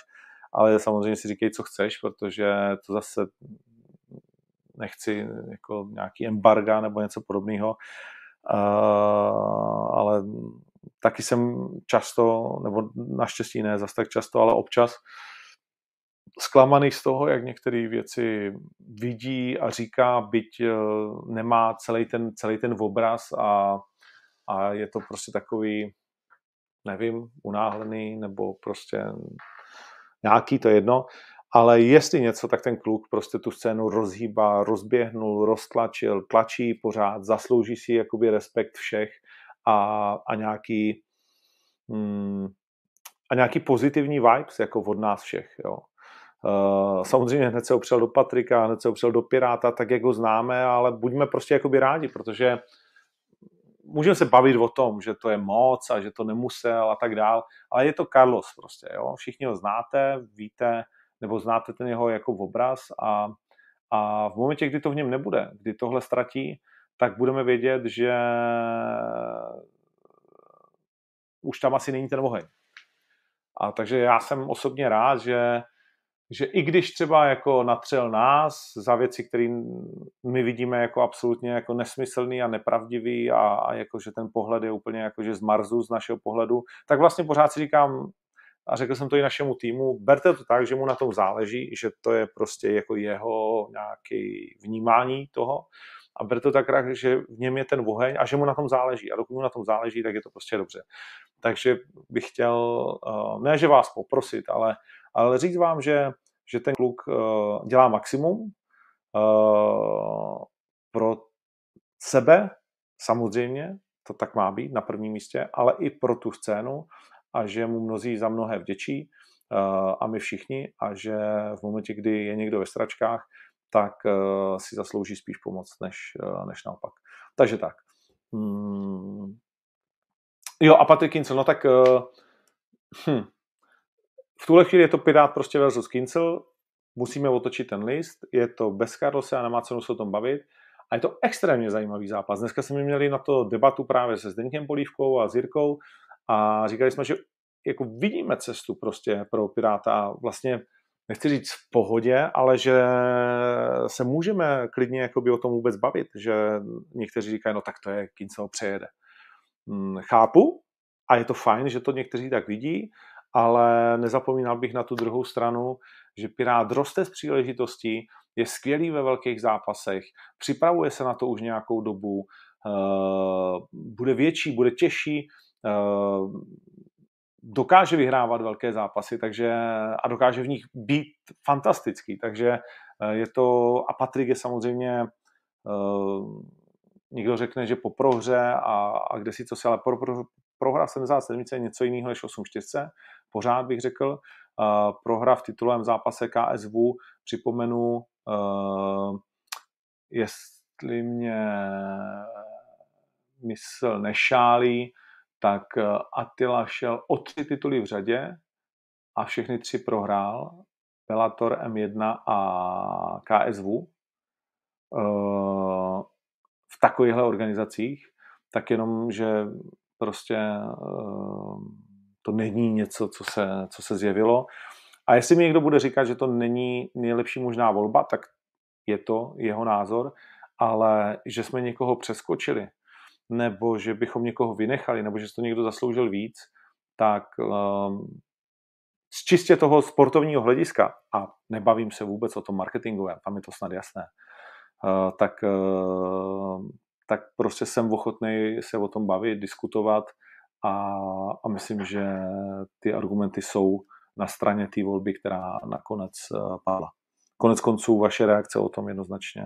Ale samozřejmě si říkej, co chceš, protože to zase nechci jako nějaký embarga nebo něco podobného. Uh, ale taky jsem často, nebo naštěstí ne zase tak často, ale občas zklamaný z toho, jak některé věci vidí a říká, byť eh, nemá celý ten, celý ten obraz a, a je to prostě takový, nevím, unáhlený nebo prostě nějaký, to jedno, ale jestli něco, tak ten kluk prostě tu scénu rozhýbá, rozběhnul, roztlačil, tlačí pořád, zaslouží si jakoby respekt všech a, a nějaký hmm, a nějaký pozitivní vibes jako od nás všech, jo. Uh, samozřejmě hned se opřel do Patrika, hned se opřel do Piráta, tak jak ho známe, ale buďme prostě jakoby rádi, protože můžeme se bavit o tom, že to je moc a že to nemusel a tak dál, ale je to Carlos prostě, jo. Všichni ho znáte, víte, nebo znáte ten jeho jako obraz a, a v momentě, kdy to v něm nebude, kdy tohle ztratí, tak budeme vědět, že už tam asi není ten oheň. A takže já jsem osobně rád, že že i když třeba jako natřel nás za věci, které my vidíme jako absolutně jako nesmyslný a nepravdivý a, a jako, že ten pohled je úplně jako, že z z našeho pohledu, tak vlastně pořád si říkám, a řekl jsem to i našemu týmu, berte to tak, že mu na tom záleží, že to je prostě jako jeho nějaký vnímání toho a berte to tak, že v něm je ten oheň a že mu na tom záleží. A dokud mu na tom záleží, tak je to prostě dobře. Takže bych chtěl, eh, ne že vás poprosit, ale ale říct vám, že, že ten kluk uh, dělá maximum uh, pro sebe, samozřejmě, to tak má být na prvním místě, ale i pro tu scénu a že mu mnozí za mnohé vděčí a my všichni a že v momentě, kdy je někdo ve stračkách, tak uh, si zaslouží spíš pomoc, než, uh, než naopak. Takže tak. Hmm. Jo, a Patrick Kincel, no tak uh, hm, v tuhle chvíli je to Pirát prostě versus Kincel, musíme otočit ten list, je to bez Carlose a nemá cenu se o tom bavit. A je to extrémně zajímavý zápas. Dneska jsme měli na to debatu právě se Zdeňkem Polívkou a Zirkou a říkali jsme, že jako vidíme cestu prostě pro Piráta a vlastně nechci říct v pohodě, ale že se můžeme klidně jakoby o tom vůbec bavit, že někteří říkají, no tak to je, Kincel přejede. Hmm, chápu a je to fajn, že to někteří tak vidí ale nezapomínal bych na tu druhou stranu, že Pirát roste z příležitostí, je skvělý ve velkých zápasech, připravuje se na to už nějakou dobu, uh, bude větší, bude těžší, uh, dokáže vyhrávat velké zápasy takže, a dokáže v nich být fantastický. Takže je to, a Patrik je samozřejmě, uh, někdo řekne, že po prohře a, a kde si co si, ale pro, pro, prohra v 77 je něco jiného než 8-4, pořád bych řekl. Uh, prohra v titulovém zápase KSV, připomenu, jestli mě mysl nešálí, tak Attila šel o tři tituly v řadě a všechny tři prohrál. Bellator M1 a KSV v takovýchhle organizacích, tak jenom, že prostě to není něco, co se, co se zjevilo. A jestli mi někdo bude říkat, že to není nejlepší možná volba, tak je to jeho názor, ale že jsme někoho přeskočili, nebo že bychom někoho vynechali, nebo že to někdo zasloužil víc, tak um, z čistě toho sportovního hlediska, a nebavím se vůbec o tom marketingovém, tam je to snad jasné, uh, tak, uh, tak prostě jsem ochotný se o tom bavit, diskutovat a, a myslím, že ty argumenty jsou na straně té volby, která nakonec uh, padla. Konec konců vaše reakce o tom jednoznačně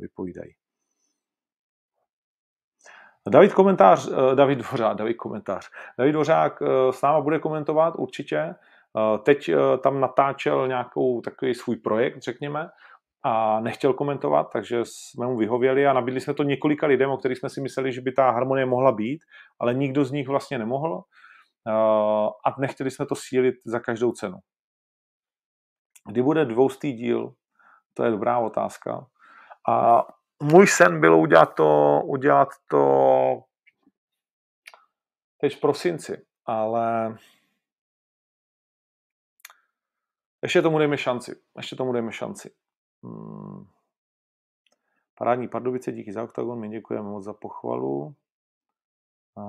vypovídají. David komentář, David Dvořák, David komentář. David Dvořák s náma bude komentovat určitě. Teď tam natáčel nějakou takový svůj projekt, řekněme, a nechtěl komentovat, takže jsme mu vyhověli a nabídli jsme to několika lidem, o kterých jsme si mysleli, že by ta harmonie mohla být, ale nikdo z nich vlastně nemohl a nechtěli jsme to sílit za každou cenu. Kdy bude dvoustý díl? To je dobrá otázka. A můj sen byl udělat to, udělat to teď v prosinci, ale ještě tomu dejme šanci. Ještě tomu dejme šanci. Hmm. Parádní Pardubice, díky za OKTAGON, my děkujeme moc za pochvalu. A...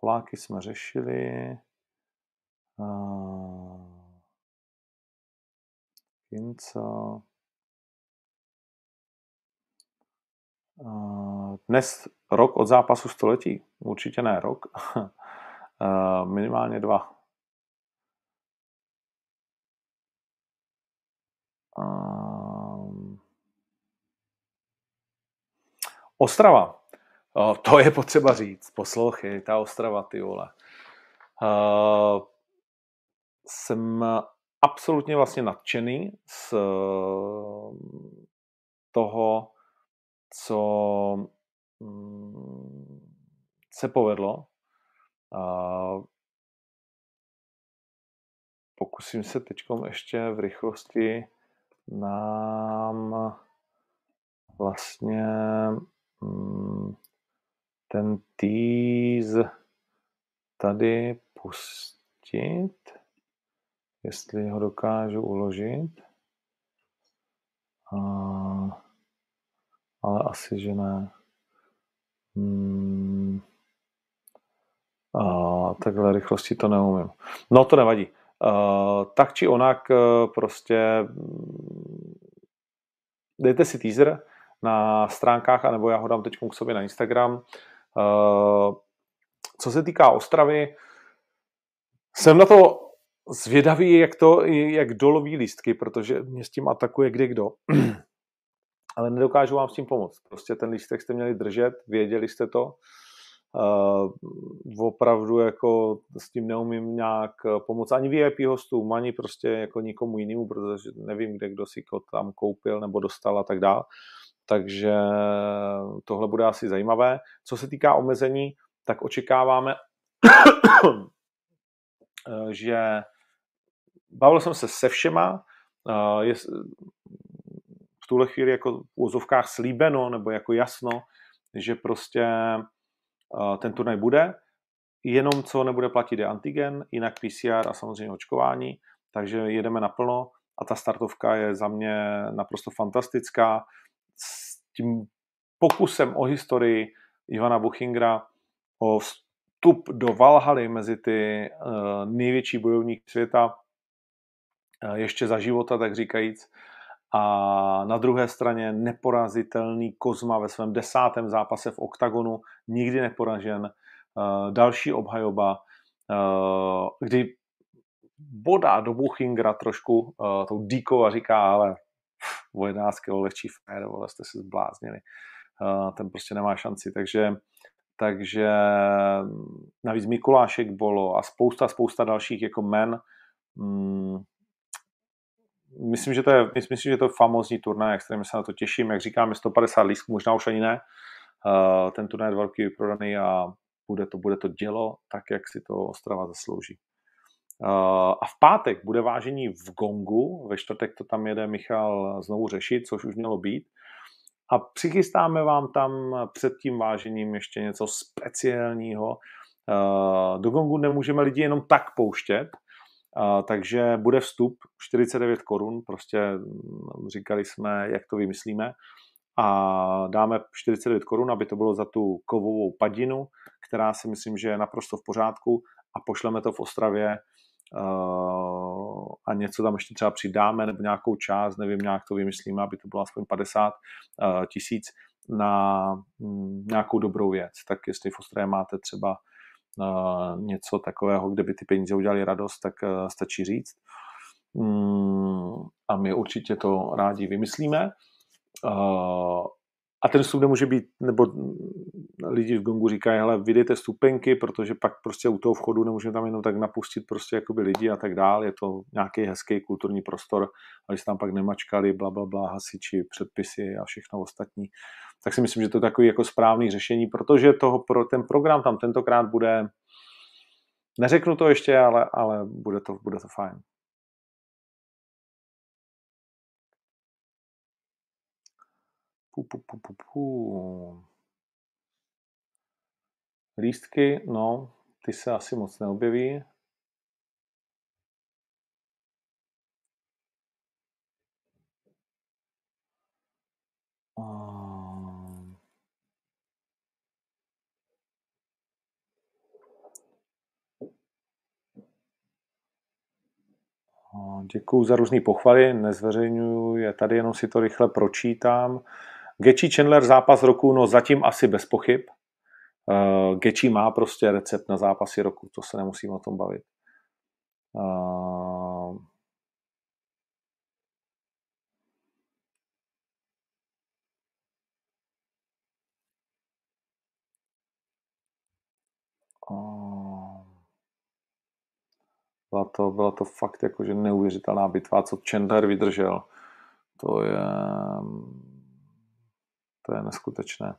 Poláky jsme řešili. A... Kinca. Dnes rok od zápasu století? Určitě ne rok. Minimálně dva. Ostrava. To je potřeba říct. Poslouchej, ta Ostrava, ty vole. Jsem absolutně vlastně nadšený z toho, co mm, se povedlo. Pokusím se teď ještě v rychlosti nám vlastně mm, ten tease tady pustit, jestli ho dokážu uložit. A, ale asi, že ne. Hmm. A takhle rychlosti to neumím. No to nevadí. Uh, tak či onak uh, prostě mm, dejte si teaser na stránkách, anebo já ho dám teď k sobě na Instagram. Uh, co se týká Ostravy, jsem na to zvědavý, jak, to, jak dolový lístky, protože mě s tím atakuje kde kdo. Ale nedokážu vám s tím pomoct. Prostě ten lístek jste měli držet, věděli jste to. Uh, opravdu jako s tím neumím nějak pomoct ani VIP hostům, ani prostě jako nikomu jinému, protože nevím, kde kdo si to tam koupil nebo dostal a tak dále. Takže tohle bude asi zajímavé. Co se týká omezení, tak očekáváme, že bavil jsem se se všema, je v tuhle chvíli jako v úzovkách slíbeno nebo jako jasno, že prostě ten turnaj bude, jenom co nebude platit je antigen, jinak PCR a samozřejmě očkování, takže jedeme naplno a ta startovka je za mě naprosto fantastická s tím pokusem o historii Ivana Buchingra, o vstup do Valhaly mezi ty uh, největší bojovníky světa, eh, ještě za života, tak říkajíc. A na druhé straně neporazitelný Kozma ve svém desátém zápase v OKTAGONu, nikdy neporažen. Eh, další obhajoba, kdy bodá do Buchingra trošku tou díkou a říká, ale o 11 kg lehčí fér, vole, jste se zbláznili. Ten prostě nemá šanci, takže takže navíc Mikulášek Bolo a spousta, spousta dalších jako men. Mm, myslím, že to je, myslím, že to je famózní turnaj, extrémně se na to těším. Jak říkám, je 150 lístků, možná už ani ne. Uh, ten turnaj je velký vyprodaný a bude to, bude to dělo tak, jak si to Ostrava zaslouží. Uh, a v pátek bude vážení v Gongu, ve čtvrtek to tam jede Michal znovu řešit, což už mělo být. A přichystáme vám tam před tím vážením ještě něco speciálního. Eh, do Gongu nemůžeme lidi jenom tak pouštět, takže bude vstup 49 korun, prostě mm, říkali jsme, jak to vymyslíme a dáme 49 korun, aby to bylo za tu kovovou padinu, která si myslím, že je naprosto v pořádku a pošleme to v Ostravě a něco tam ještě třeba přidáme nebo nějakou část, nevím, nějak to vymyslíme, aby to bylo aspoň 50 uh, tisíc na um, nějakou dobrou věc. Tak jestli v Ostravě máte třeba něco takového, kde by ty peníze udělali radost, tak uh, stačí říct. Um, a my určitě to rádi vymyslíme. A ten vstup nemůže být, nebo lidi v Gongu říkají, hele, vydejte stupenky, protože pak prostě u toho vchodu nemůžeme tam jenom tak napustit prostě jakoby lidi a tak dál. Je to nějaký hezký kulturní prostor, ale se tam pak nemačkali, bla, bla, bla, hasiči, předpisy a všechno ostatní. Tak si myslím, že to je takový jako správný řešení, protože toho, pro ten program tam tentokrát bude, neřeknu to ještě, ale, ale bude, to, bude to fajn. Pu, pu, pu, pu, pu. Lístky, no, ty se asi moc neobjeví. Děkuji za různé pochvaly, nezveřejňuju je tady, jenom si to rychle pročítám. Gechi Chandler zápas roku, no zatím asi bez pochyb. Uh, Gechi má prostě recept na zápasy roku, to se nemusíme o tom bavit. Uh, byla to, byla to fakt jakože neuvěřitelná bitva, co Chandler vydržel. To je, to je neskutečné.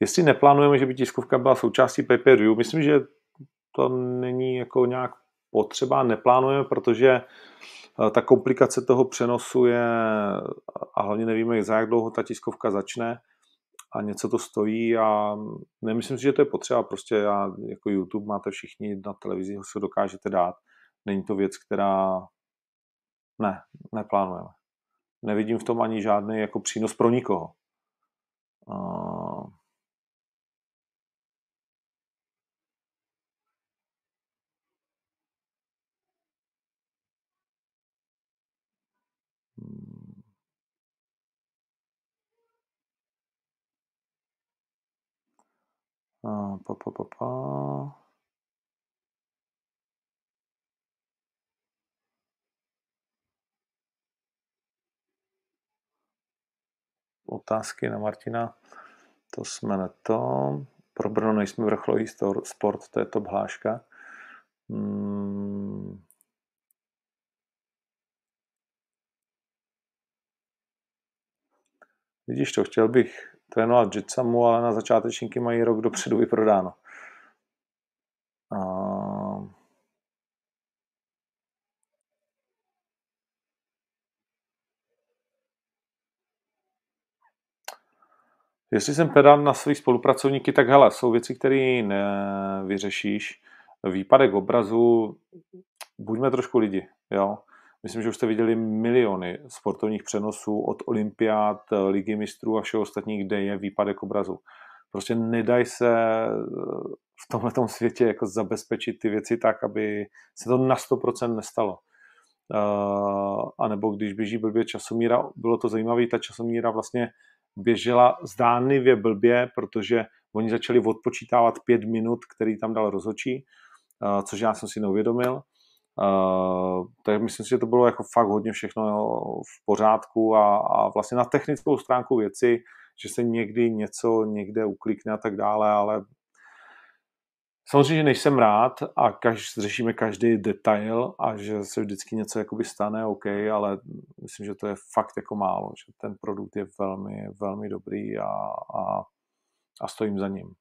Jestli neplánujeme, že by tiskovka byla součástí pay per view, myslím, že to není jako nějak potřeba, neplánujeme, protože eh, ta komplikace toho přenosu je, a hlavně nevíme, za jak dlouho ta tiskovka začne a něco to stojí a nemyslím si, že to je potřeba, prostě já, jako YouTube máte všichni na televizi, ho se dokážete dát. Není to věc, která ne, neplánujeme. Nevidím v tom ani žádný jako přínos pro nikoho. Uh, pa, pa, pa, pa. Otázky na Martina. To jsme na to. Pro Brno nejsme vrcholový sport, to je to hláška. Hmm. Vidíš to, chtěl bych trénovat Jitsamu, ale na začátečníky mají rok dopředu vyprodáno. Jestli jsem pedant na svých spolupracovníky, tak hele, jsou věci, které nevyřešíš. Výpadek obrazu, buďme trošku lidi, jo. Myslím, že už jste viděli miliony sportovních přenosů od olympiád, ligy mistrů a všeho ostatní, kde je výpadek obrazu. Prostě nedaj se eh, v tomhle světě jako zabezpečit ty věci tak, aby se to na 100% nestalo. Uh, a nebo když běží blbě časomíra, bylo to zajímavé, ta časomíra vlastně běžela zdánlivě blbě, protože oni začali odpočítávat pět minut, který tam dal rozhočí, uh, což já jsem si neuvědomil. Uh, tak myslím si, že to bylo jako fakt hodně všechno v pořádku a, a vlastně na technickou stránku věci, že se někdy něco někde uklikne a tak dále, ale Samozřejmě, že nejsem rád a kaž, řešíme každý detail a že se vždycky něco jakoby stane, OK, ale myslím, že to je fakt jako málo, že ten produkt je velmi, velmi dobrý a, a, a stojím za ním.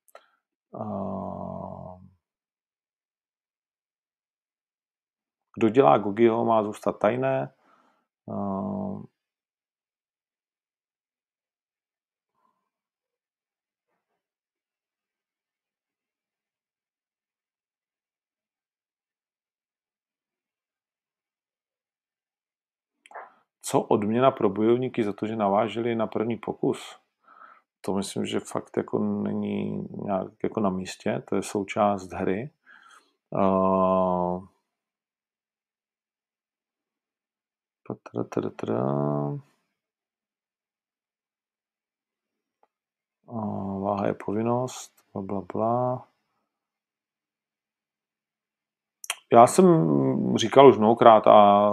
Kdo dělá Gogiho, má zůstat tajné. Co odměna pro bojovníky za to, že naváželi na první pokus? To myslím, že fakt jako není nějak jako na místě, to je součást hry. Váha je povinnost, bla, bla, bla. Já jsem říkal už mnohokrát a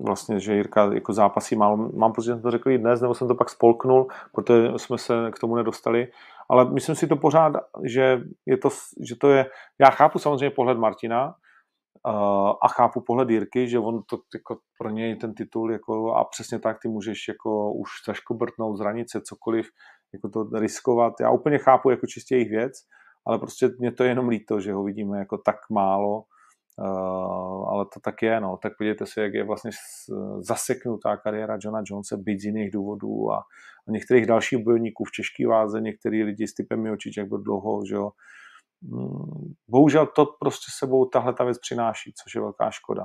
vlastně, že Jirka jako zápasí málo. Mám pocit, že jsem to řekl i dnes, nebo jsem to pak spolknul, protože jsme se k tomu nedostali. Ale myslím si to pořád, že, je to, že to je... Já chápu samozřejmě pohled Martina uh, a chápu pohled Jirky, že on to jako pro něj ten titul jako, a přesně tak ty můžeš jako už zaškobrtnout, zranit se, cokoliv, jako to riskovat. Já úplně chápu jako čistě jejich věc, ale prostě mě to je jenom líto, že ho vidíme jako tak málo Uh, ale to tak je, no. Tak podívejte se, jak je vlastně zaseknutá kariéra Johna Jonesa, byť z jiných důvodů a, a některých dalších bojovníků v těžké váze, některý lidi s typem Miočič, jak dlouho, že jo. Mm, bohužel to prostě sebou tahle ta věc přináší, což je velká škoda.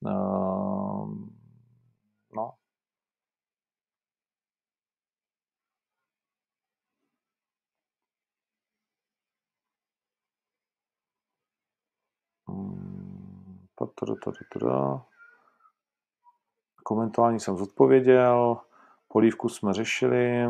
Uh, no, Komentování jsem zodpověděl, polívku jsme řešili.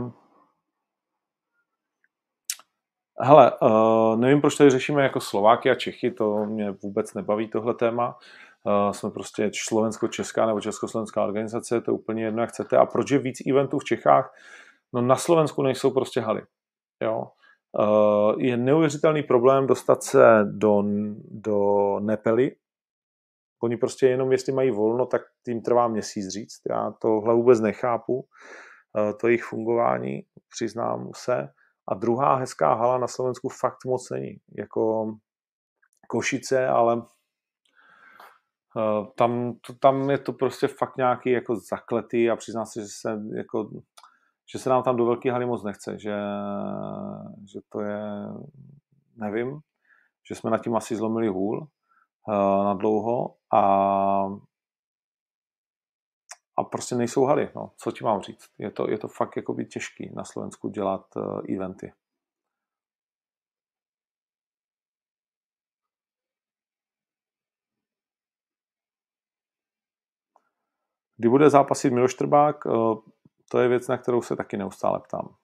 Hele, uh, nevím, proč tady řešíme jako Slováky a Čechy, to mě vůbec nebaví tohle téma. Uh, jsme prostě slovensko-česká nebo československá organizace, to je úplně jedno, jak chcete. A proč je víc eventů v Čechách? No na Slovensku nejsou prostě haly. Jo? Uh, je neuvěřitelný problém dostat se do, do Nepely, Oni prostě jenom, jestli mají volno, tak tím trvá měsíc říct. Já tohle vůbec nechápu, eh, to jejich fungování, přiznám se. A druhá hezká hala na Slovensku fakt moc není. Jako Košice, ale eh, tam, tam je to prostě fakt nějaký jako zakletý a přiznám se, že se, jako, že se nám tam do velké haly moc nechce, že, že to je, nevím, že jsme nad tím asi zlomili hůl uh, na dlouho a, a prostě nejsou haly. No. Co ti mám říct? Je to, je to fakt jako být těžký na Slovensku dělat uh, eventy. Kdy bude zápasit Miloš Trbák, uh, to je věc, na kterou se taky neustále ptám.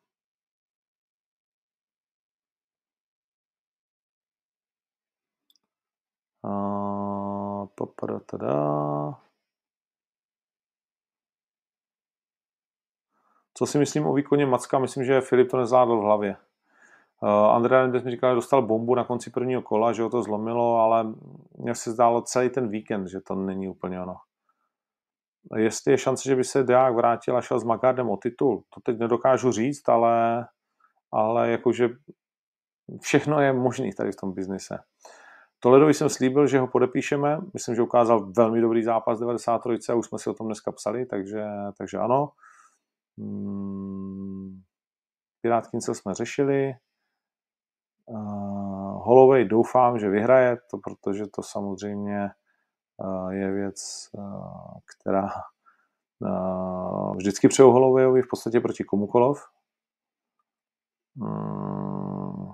Co si myslím o výkoně Macka? Myslím, že Filip to nezvládl v hlavě. Uh, Andrea Mendes mi říkal, že dostal bombu na konci prvního kola, že ho to zlomilo, ale mně se zdálo celý ten víkend, že to není úplně ono. Jestli je šance, že by se Deák vrátil a šel s Magardem o titul, to teď nedokážu říct, ale, ale jakože všechno je možné tady v tom biznise. Toledovi jsem slíbil, že ho podepíšeme. Myslím, že ukázal velmi dobrý zápas 93. a už jsme si o tom dneska psali, takže, takže ano. Hmm. Pirátkince jsme řešili. Uh, Holovej doufám, že vyhraje, to, protože to samozřejmě je věc, která vždycky přeju Holovejovi v podstatě proti komukoliv. Hmm.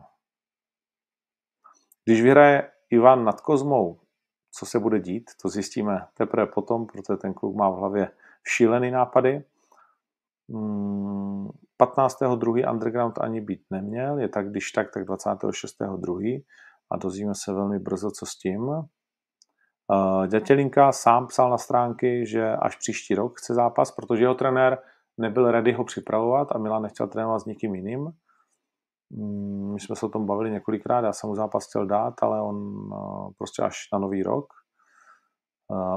Když vyhraje Ivan nad Kozmou, co se bude dít, to zjistíme teprve potom, protože ten kluk má v hlavě šílený nápady. 15.2. Hmm, underground ani být neměl, je tak když tak, tak 26.2. a dozvíme se velmi brzo, co s tím. Dětělinka sám psal na stránky, že až příští rok chce zápas, protože jeho trenér nebyl ready ho připravovat a Milan nechtěl trénovat s někým jiným. Hmm, my jsme se o tom bavili několikrát, já jsem mu zápas chtěl dát, ale on prostě až na nový rok.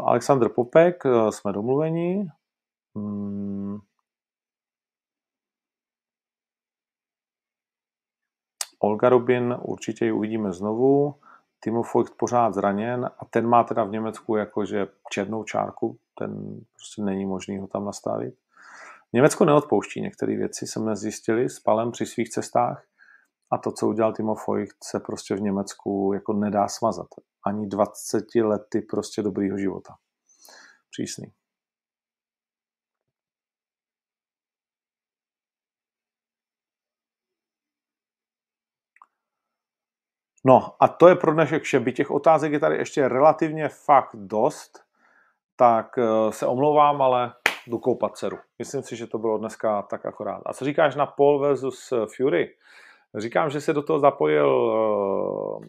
Aleksandr Popek, jsme domluveni. Hmm. Olga Robin, určitě ji uvidíme znovu. Timo Voigt pořád zraněn a ten má teda v Německu jakože černou čárku, ten prostě není možný ho tam nastavit. Německo neodpouští některé věci, jsem nezjistili s Palem při svých cestách a to, co udělal Timo Voigt, se prostě v Německu jako nedá smazat. Ani 20 lety prostě dobrýho života. Přísný. No a to je pro dnešek vše. By těch otázek je tady ještě relativně fakt dost, tak eh, se omlouvám, ale jdu koupat dceru. Myslím si, že to bylo dneska tak akorát. A co říkáš na Paul versus Fury? Říkám, že se do toho zapojil eh,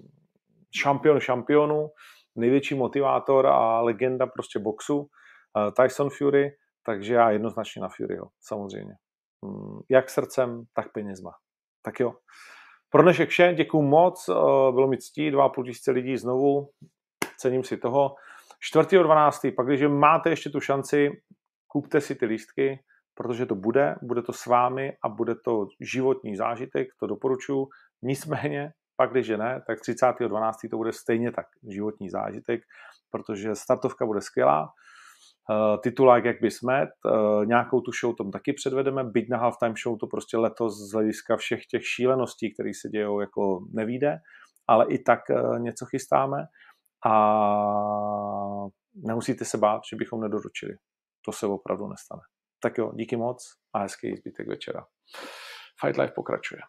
šampion šampionu, největší motivátor a legenda prostě boxu, eh, Tyson Fury, takže já jednoznačně na Furyho, samozřejmě. Mm, jak srdcem, tak penězma. Tak jo. Pro dnešek vše, děkuju moc, eh, bylo mi ctí, 2,5 tisíce lidí znovu, cením si toho. 4.12. pak když máte ještě tu šanci, kupte si ty lístky, protože to bude, bude to s vámi a bude to životní zážitek, to doporučuji. Nicméně, pak když ne, tak 30.12. to bude stejně tak životní zážitek, protože startovka bude skvělá, titulák jak by smet, uh, nějakou tu show tom taky předvedeme, byť na halftime show to prostě letos z hlediska všech těch šíleností, které se dějou, jako nevíde, ale i tak uh, něco chystáme a nemusíte se bát, že bychom nedoručili. To se opravdu nestane. Tak jo, díky moc a hezký zbytek večera. Fight Life pokračuje.